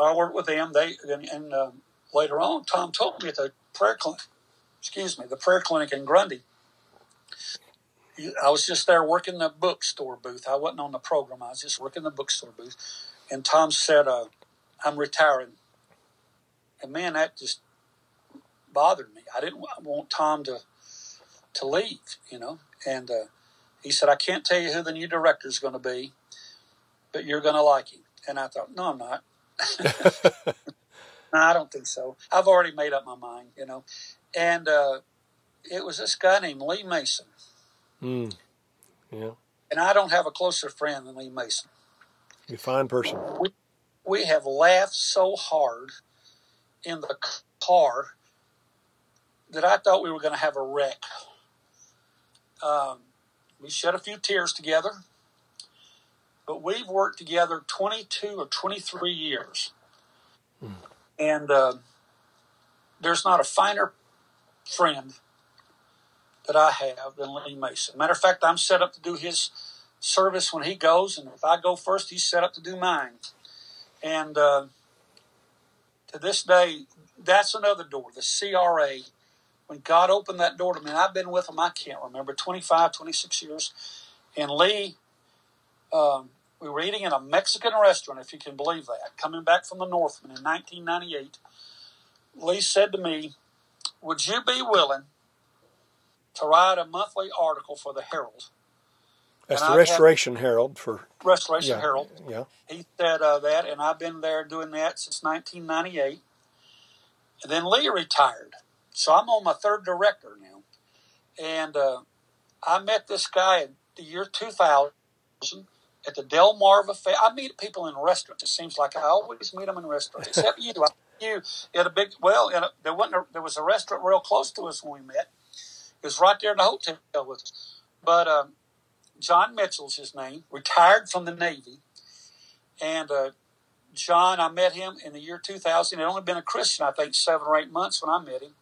I worked with them. They and, and uh, later on, Tom told me at the prayer clinic, excuse me, the prayer clinic in Grundy. I was just there working the bookstore booth. I wasn't on the program. I was just working the bookstore booth. And Tom said, uh, I'm retiring. And man, that just bothered me. I didn't want Tom to to leave, you know. And uh, he said, I can't tell you who the new director is going to be, but you're going to like him. And I thought, no, I'm not. [LAUGHS] [LAUGHS] No, I don't think so. I've already made up my mind, you know. And uh, it was this guy named Lee Mason. Mm. Yeah. And I don't have a closer friend than Lee Mason. You fine person. We, we have laughed so hard in the car that I thought we were going to have a wreck. Um, we shed a few tears together, but we've worked together 22 or 23 years. Mm. And uh, there's not a finer friend that I have than Lee Mason. Matter of fact, I'm set up to do his service when he goes, and if I go first, he's set up to do mine. And uh, to this day, that's another door, the CRA. When God opened that door to me, I've been with him, I can't remember, 25, 26 years. And Lee, um, we were eating in a Mexican restaurant, if you can believe that, coming back from the Northman in 1998. Lee said to me, Would you be willing to write a monthly article for the Herald? That's and the I've Restoration Herald for Restoration yeah, Herald. Yeah. He said uh, that, and I've been there doing that since 1998. And then Lee retired, so I'm on my third director now. And uh, I met this guy in the year 2000 at the Del Delmarva Fair. I meet people in restaurants. It seems like I always meet them in restaurants, except you. I you at a big well. A, there wasn't. A, there was a restaurant real close to us when we met. It was right there in the hotel with us. But um, John Mitchell's his name. Retired from the Navy, and uh, John, I met him in the year 2000. He'd only been a Christian, I think, seven or eight months when I met him.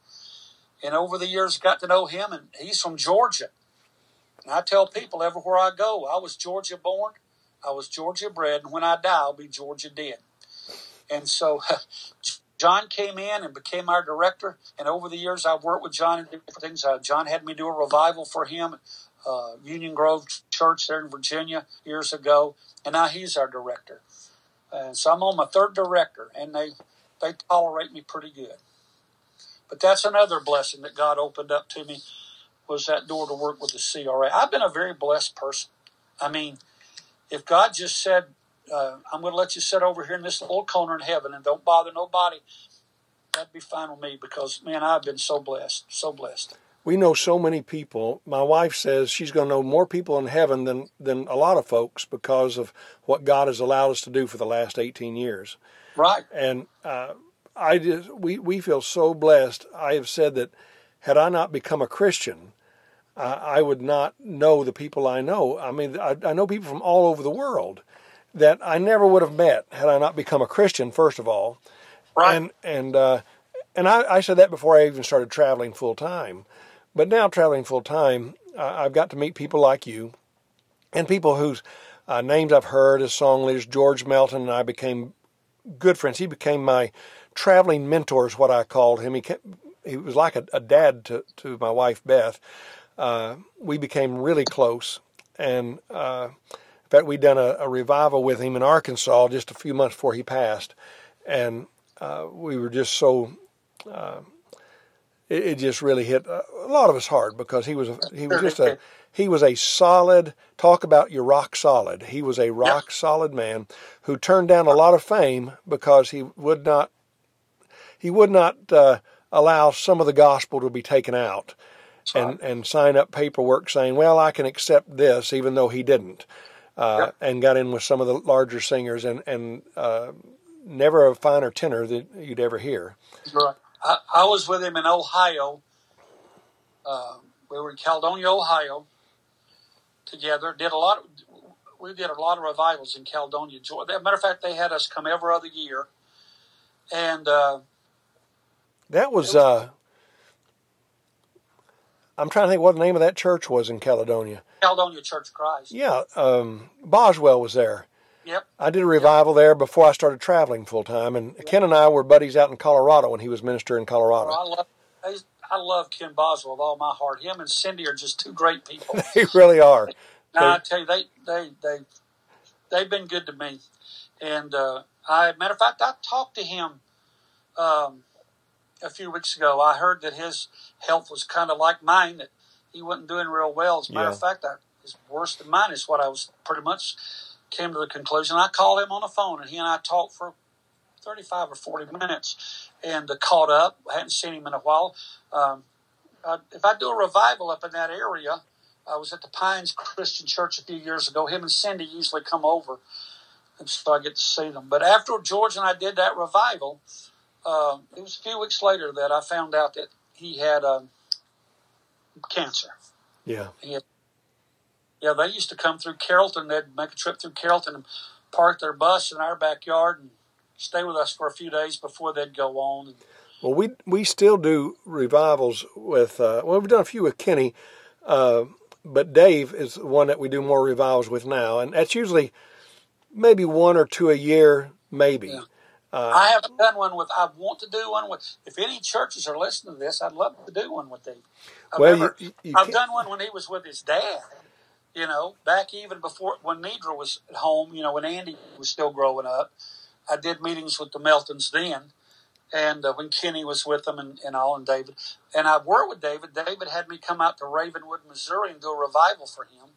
And over the years, got to know him, and he's from Georgia. And I tell people everywhere I go, I was Georgia born, I was Georgia bred, and when I die, I'll be Georgia dead. And so [LAUGHS] John came in and became our director. And over the years, I've worked with John in different things. Uh, John had me do a revival for him, uh, Union Grove Church there in Virginia years ago, and now he's our director. And so I'm on my third director, and they they tolerate me pretty good. But that's another blessing that God opened up to me was that door to work with the CRA. I've been a very blessed person. I mean, if God just said, uh, I'm going to let you sit over here in this little corner in heaven and don't bother nobody, that'd be fine with me because, man, I've been so blessed, so blessed. We know so many people. My wife says she's going to know more people in heaven than, than a lot of folks because of what God has allowed us to do for the last 18 years. Right. And uh, I just, we, we feel so blessed. I have said that had I not become a Christian, I would not know the people I know. I mean, I, I know people from all over the world that I never would have met had I not become a Christian. First of all, right? And and uh, and I, I, said that before I even started traveling full time. But now traveling full time, uh, I've got to meet people like you, and people whose uh, names I've heard as song leaders. George Melton and I became good friends. He became my traveling mentor, is what I called him. He he was like a, a, dad to, to my wife Beth. Uh, we became really close, and uh, in fact, we'd done a, a, revival with him in Arkansas just a few months before he passed, and uh, we were just so. It, it, just really hit a lot of us hard because he was a, he was just a he was a solid talk about your rock solid. He was a rock yep. solid man who turned down a lot of fame because he would not he would not uh, allow some of the gospel to be taken out and and sign up paperwork saying, "Well, I can accept this," even though he didn't, uh, and got in with some of the larger singers and and uh, never a finer tenor that you'd ever hear. Right. I, I was with him in Ohio. Uh, we were in Caledonia, Ohio, together. Did a lot. Of, we did a lot of revivals in Caledonia, Georgia. Matter of fact, they had us come every other year, and uh, that was. was uh, I'm trying to think what the name of that church was in Caledonia. Caledonia Church of Christ. Yeah, um, Boswell was there. Yep. I did a revival yep. there before I started traveling full time, and yep. Ken and I were buddies out in Colorado when he was minister in Colorado. Oh, I love I love Ken Boswell with all my heart. Him and Cindy are just two great people. [LAUGHS] they really are. [LAUGHS] Now, I tell you, they they they they've been good to me, and uh, I matter of fact, I talked to him um, a few weeks ago. I heard that his health was kind of like mine; that he wasn't doing real well. As a matter yeah. of fact, I, it's worse than mine. Is what I was pretty much came to the conclusion. I called him on the phone, and he and I talked for 35 or 40 minutes and uh, caught up. I hadn't seen him in a while. Um, uh, if I do a revival up in that area, I was at the Pines Christian Church a few years ago. Him and Cindy usually come over, and so I get to see them. But after George and I did that revival, uh, it was a few weeks later that I found out that he had um, cancer. Yeah. Had, yeah, they used to come through Carrollton. They'd make a trip through Carrollton and park their bus in our backyard and stay with us for a few days before they'd go on. Well, we we still do revivals with. Uh, well, we've done a few with Kenny, uh, but Dave is the one that we do more revivals with now, and that's usually maybe one or two a year, maybe. Yeah. Uh, I haven't done one with. I want to do one with. If any churches are listening to this, I'd love to do one with Dave. I've well, never, you, you I've done one when he was with his dad. You know, back even before when Nidra was at home. You know, when Andy was still growing up. I did meetings with the Meltons then, and uh, when Kenny was with them and, and all, and David, and I worked with David. David had me come out to Ravenwood, Missouri, and do a revival for him.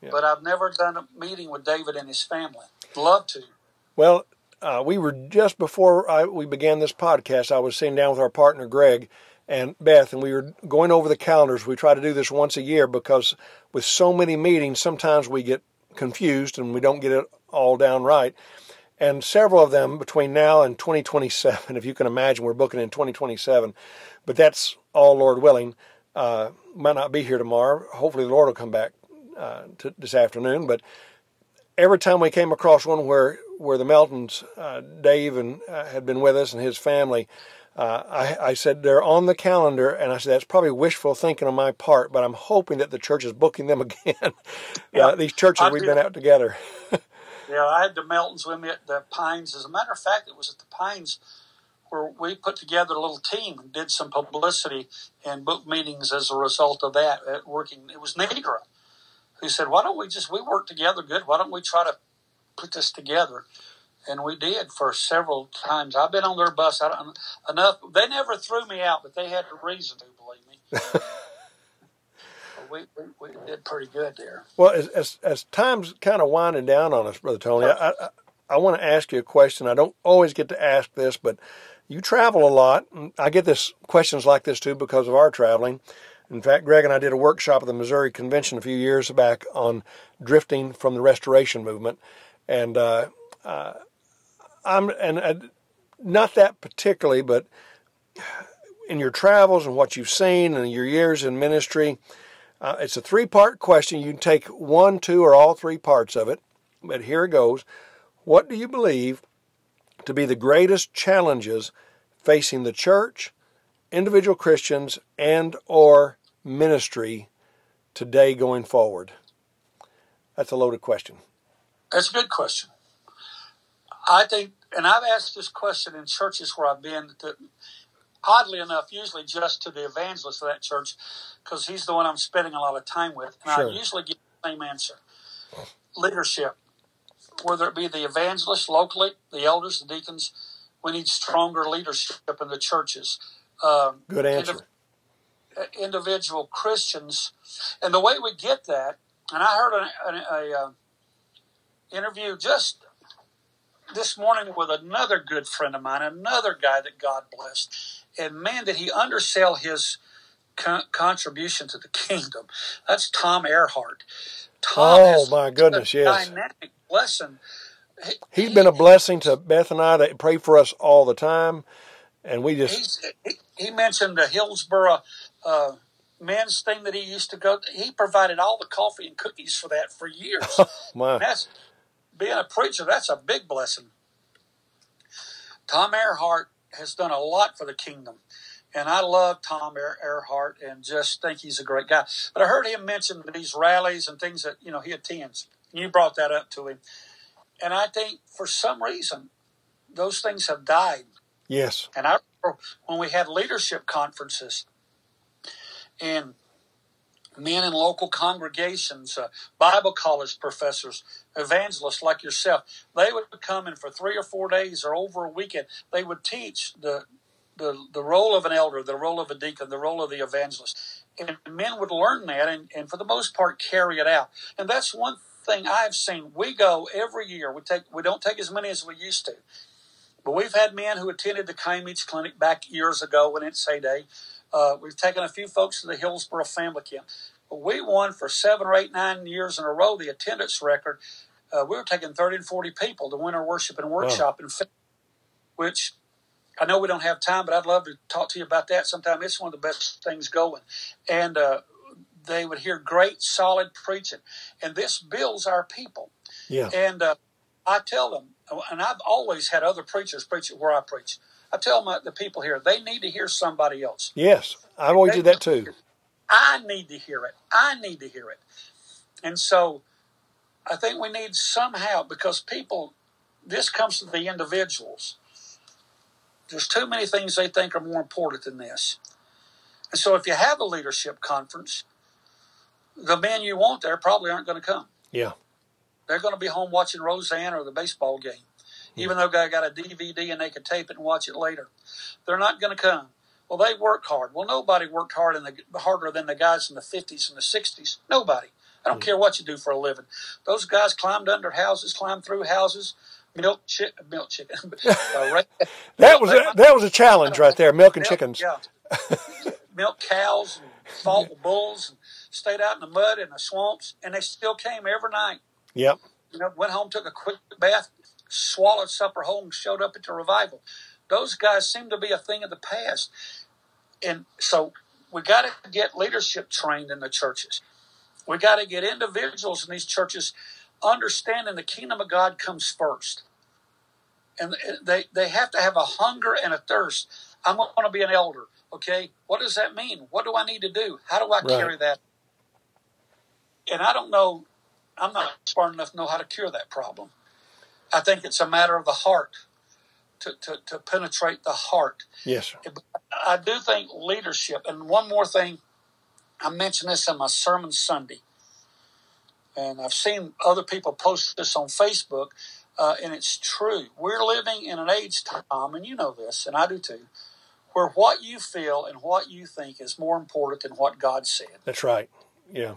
Yeah. But I've never done a meeting with David and his family. Love to. Well, uh, we were just before I, we began this podcast. I was sitting down with our partner Greg and Beth, and we were going over the calendars. We try to do this once a year because with so many meetings, sometimes we get confused and we don't get it all down right and several of them between now and 2027. [LAUGHS] If you can imagine, we're booking in 2027, but that's all Lord willing. Uh, might not be here tomorrow. Hopefully, the Lord will come back uh, this afternoon. But every time we came across one where where the Meltons, uh, Dave, and uh, had been with us and his family. Uh, I, I, said they're on the calendar, and I said that's probably wishful thinking on my part, but I'm hoping that the church is booking them [LAUGHS] again. yeah, these churches I we've been out together. [LAUGHS] Yeah, I had the Meltons with me at the Pines. As a matter of fact, it was at the Pines where we put together a little team and did some publicity and book meetings as a result of that. At working, it was Nidra who said, "Why don't we just we work together good? Why don't we try to put this together?" And we did for several times. I've been on their bus. Enough. They never threw me out, but they had a reason to believe me. [LAUGHS] we, we, we, did pretty good there. Well, as, as, as time's kind of winding down on us, Brother Tony, I, I, I want to ask you a question. I don't always get to ask this, but you travel a lot. I get this questions like this too because of our traveling. In fact, Greg and I did a workshop at the Missouri Convention a few years back on drifting from the Restoration movement, and uh, uh, I'm and uh, not that particularly, but in your travels and what you've seen and your years in ministry, uh, it's a three part question. You can take one, two, or all three parts of it. But here it goes. What do you believe to be the greatest challenges facing the church, individual Christians, and or ministry today going forward? That's a loaded question. That's a good question. I think, and I've asked this question in churches where I've been. That, oddly enough, usually just to the evangelist of that church, because he's the one I'm spending a lot of time with, and sure. I usually get the same answer: leadership. Whether it be the evangelist locally, the elders, the deacons, we need stronger leadership in the churches. Um, Good answer. Indiv- individual Christians, and the way we get that, and I heard a, a, a, a uh, interview just this morning with another good friend of mine, another guy that God blessed. And man, did he undersell his con- contribution to the kingdom. That's Tom Earhart. Tom oh, my goodness, yes. Dynamic blessing. He, has been a blessing to Beth and I. They pray for us all the time. And we just. He, he, mentioned the Hillsboro uh, men's thing that he used to go. He provided all the coffee and cookies for that for years. [LAUGHS] my. That's being a preacher, that's a big blessing. Tom Earhart has done a lot for the kingdom. And I love Tom Earhart and just think he's a great guy. But I heard him mention these rallies and things that, you know, he attends. And You brought that up to him. And I think for some reason, those things have died. Yes. And I remember when we had leadership conferences and men in local congregations, uh, Bible college professors, evangelists like yourself, they would come in for three or four days or over a weekend. They would teach the, the, the role of an elder, the role of a deacon, the role of the evangelist. And men would learn that and, and for the most part carry it out. And that's one thing I've seen. We go every year. We take we don't take as many as we used to. But we've had men who attended the Kiamichi Clinic back years ago when it's heyday. Uh, we've taken a few folks to the Hillsboro Family Camp. We won for seven or eight, nine years in a row the attendance record. Uh, we were taking 30 and 40 people to winter worship and workshop, wow. in which I know we don't have time, but I'd love to talk to you about that sometime. It's one of the best things going. And uh, they would hear great, solid preaching. And this builds our people. Yeah. And uh, I tell them, and I've always had other preachers preach it where I preach. I tell my, the people here, they need to hear somebody else. Yes, I always they, do that too. I need to hear it. I need to hear it. And so I think we need somehow, because people, this comes to the individuals. There's too many things they think are more important than this. And so if you have a leadership conference, the men you want there probably aren't going to come. Yeah. They're going to be home watching Roseanne or the baseball game. Even though they got a DVD and they could tape it and watch it later. They're not going to come. Well, they worked hard. Well, nobody worked hard in the harder than the guys in the 50s and the 60s. Nobody. I don't mm. care what you do for a living. Those guys climbed under houses, climbed through houses, [LAUGHS] [LAUGHS] milk chick, milk chicken. uh, that was a, that was a challenge right there, milking milk, chickens. Yeah, [LAUGHS] milk cows and fought bulls and stayed out in the mud in the swamps, and they still came every night. Yep. You know, went home, took a quick bath, swallowed supper whole, and showed up at the revival. Those guys seem to be a thing of the past. And so we got to get leadership trained in the churches. We got to get individuals in these churches understanding the kingdom of God comes first. And they, they have to have a hunger and a thirst. I'm going to be an elder. Okay. What does that mean? What do I need to do? How do I right. carry that? And I don't know. I'm not smart enough to know how to cure that problem. I think it's a matter of the heart to, to, to penetrate the heart. Yes. I do think leadership, and one more thing, I mentioned this in my sermon Sunday, and I've seen other people post this on Facebook, uh, and it's true. We're living in an age, Tom, and you know this, and I do too, where what you feel and what you think is more important than what God said. That's right. Yeah.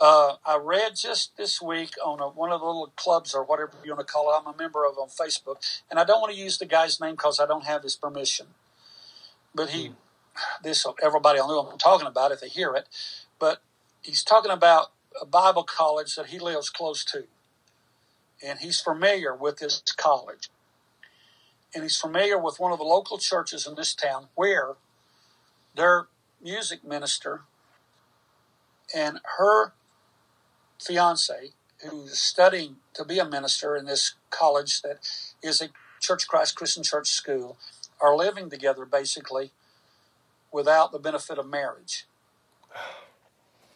Uh, I read just this week on a, one of the little clubs or whatever you want to call it. I'm a member of on Facebook, and I don't want to use the guy's name because I don't have his permission. But he, this everybody will know I'm talking about if they hear it. But he's talking about a Bible college that he lives close to, and he's familiar with this college, and he's familiar with one of the local churches in this town where their music minister and her fiance, who's studying to be a minister in this college that is a Church Christ Christian Church school, are living together basically without the benefit of marriage.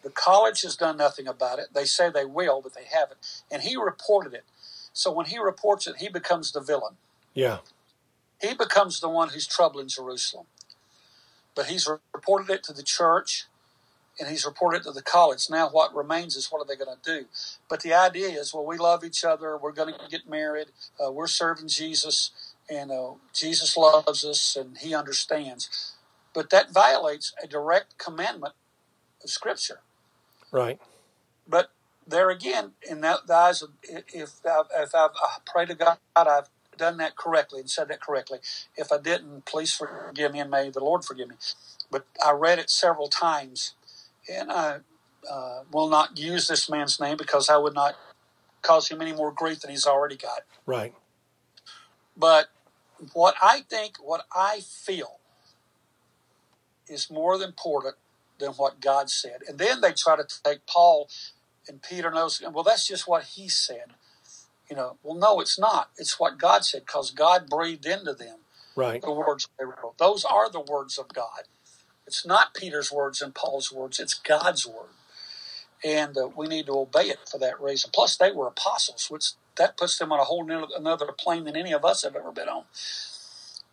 The college has done nothing about it. They say they will, but they haven't. And he reported it. So when he reports it, he becomes the villain. Yeah. He becomes the one who's troubling Jerusalem. But he's reported it to the church and he's reported to the college. Now, what remains is what are they going to do? But the idea is, well, we love each other. We're going to get married. Uh, we're serving Jesus, and uh, Jesus loves us, and He understands. But that violates a direct commandment of Scripture. Right. But there again, in that, the eyes of, if, I've, if I've, I pray to God, I've done that correctly and said that correctly. If I didn't, please forgive me, and may the Lord forgive me. But I read it several times and I uh, will not use this man's name because I would not cause him any more grief than he's already got. Right. But what I think, what I feel, is more important than what God said. And then they try to take Paul and Peter knows, well, that's just what he said. You know, well, no, it's not. It's what God said because God breathed into them right. the words they wrote. Those are the words of God. It's not Peter's words and Paul's words, it's God's word. And uh, we need to obey it for that reason. Plus, they were apostles, which that puts them on a whole new, another plane than any of us have ever been on.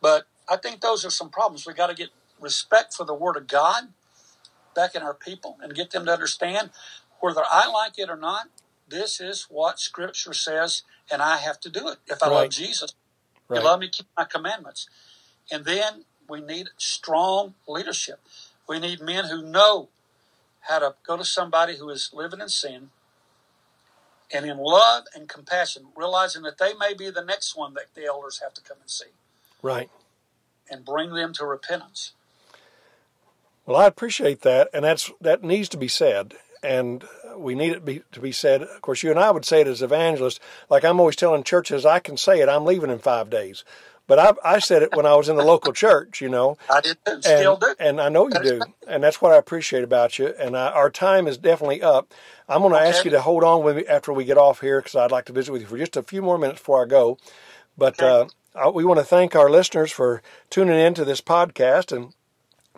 But I think those are some problems. We got to get respect for the Word of God back in our people and get them to understand whether I like it or not, this is what Scripture says, and I have to do it. If I right. love Jesus, right. you love me, keep my commandments. And then we need strong leadership. We need men who know how to go to somebody who is living in sin and in love and compassion, realizing that they may be the next one that the elders have to come and see. Right. And bring them to repentance. Well, I appreciate that, and that's that needs to be said, and we need it be, to be said. Of course, you and I would say it as evangelists. Like I'm always telling churches, I can say it. I'm leaving in five days. But I, I said it when I was in the local church, you know. I did, and, still do. And I know you do. And that's what I appreciate about you. And I, our time is definitely up. I'm going to okay. ask you to hold on with me after we get off here because I'd like to visit with you for just a few more minutes before I go. But okay. uh, we want to thank our listeners for tuning in to this podcast and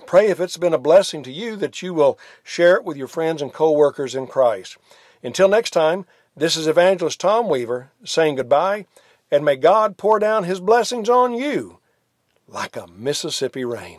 pray if it's been a blessing to you that you will share it with your friends and co-workers in Christ. Until next time, this is Evangelist Tom Weaver saying goodbye and may God pour down his blessings on you like a Mississippi rain.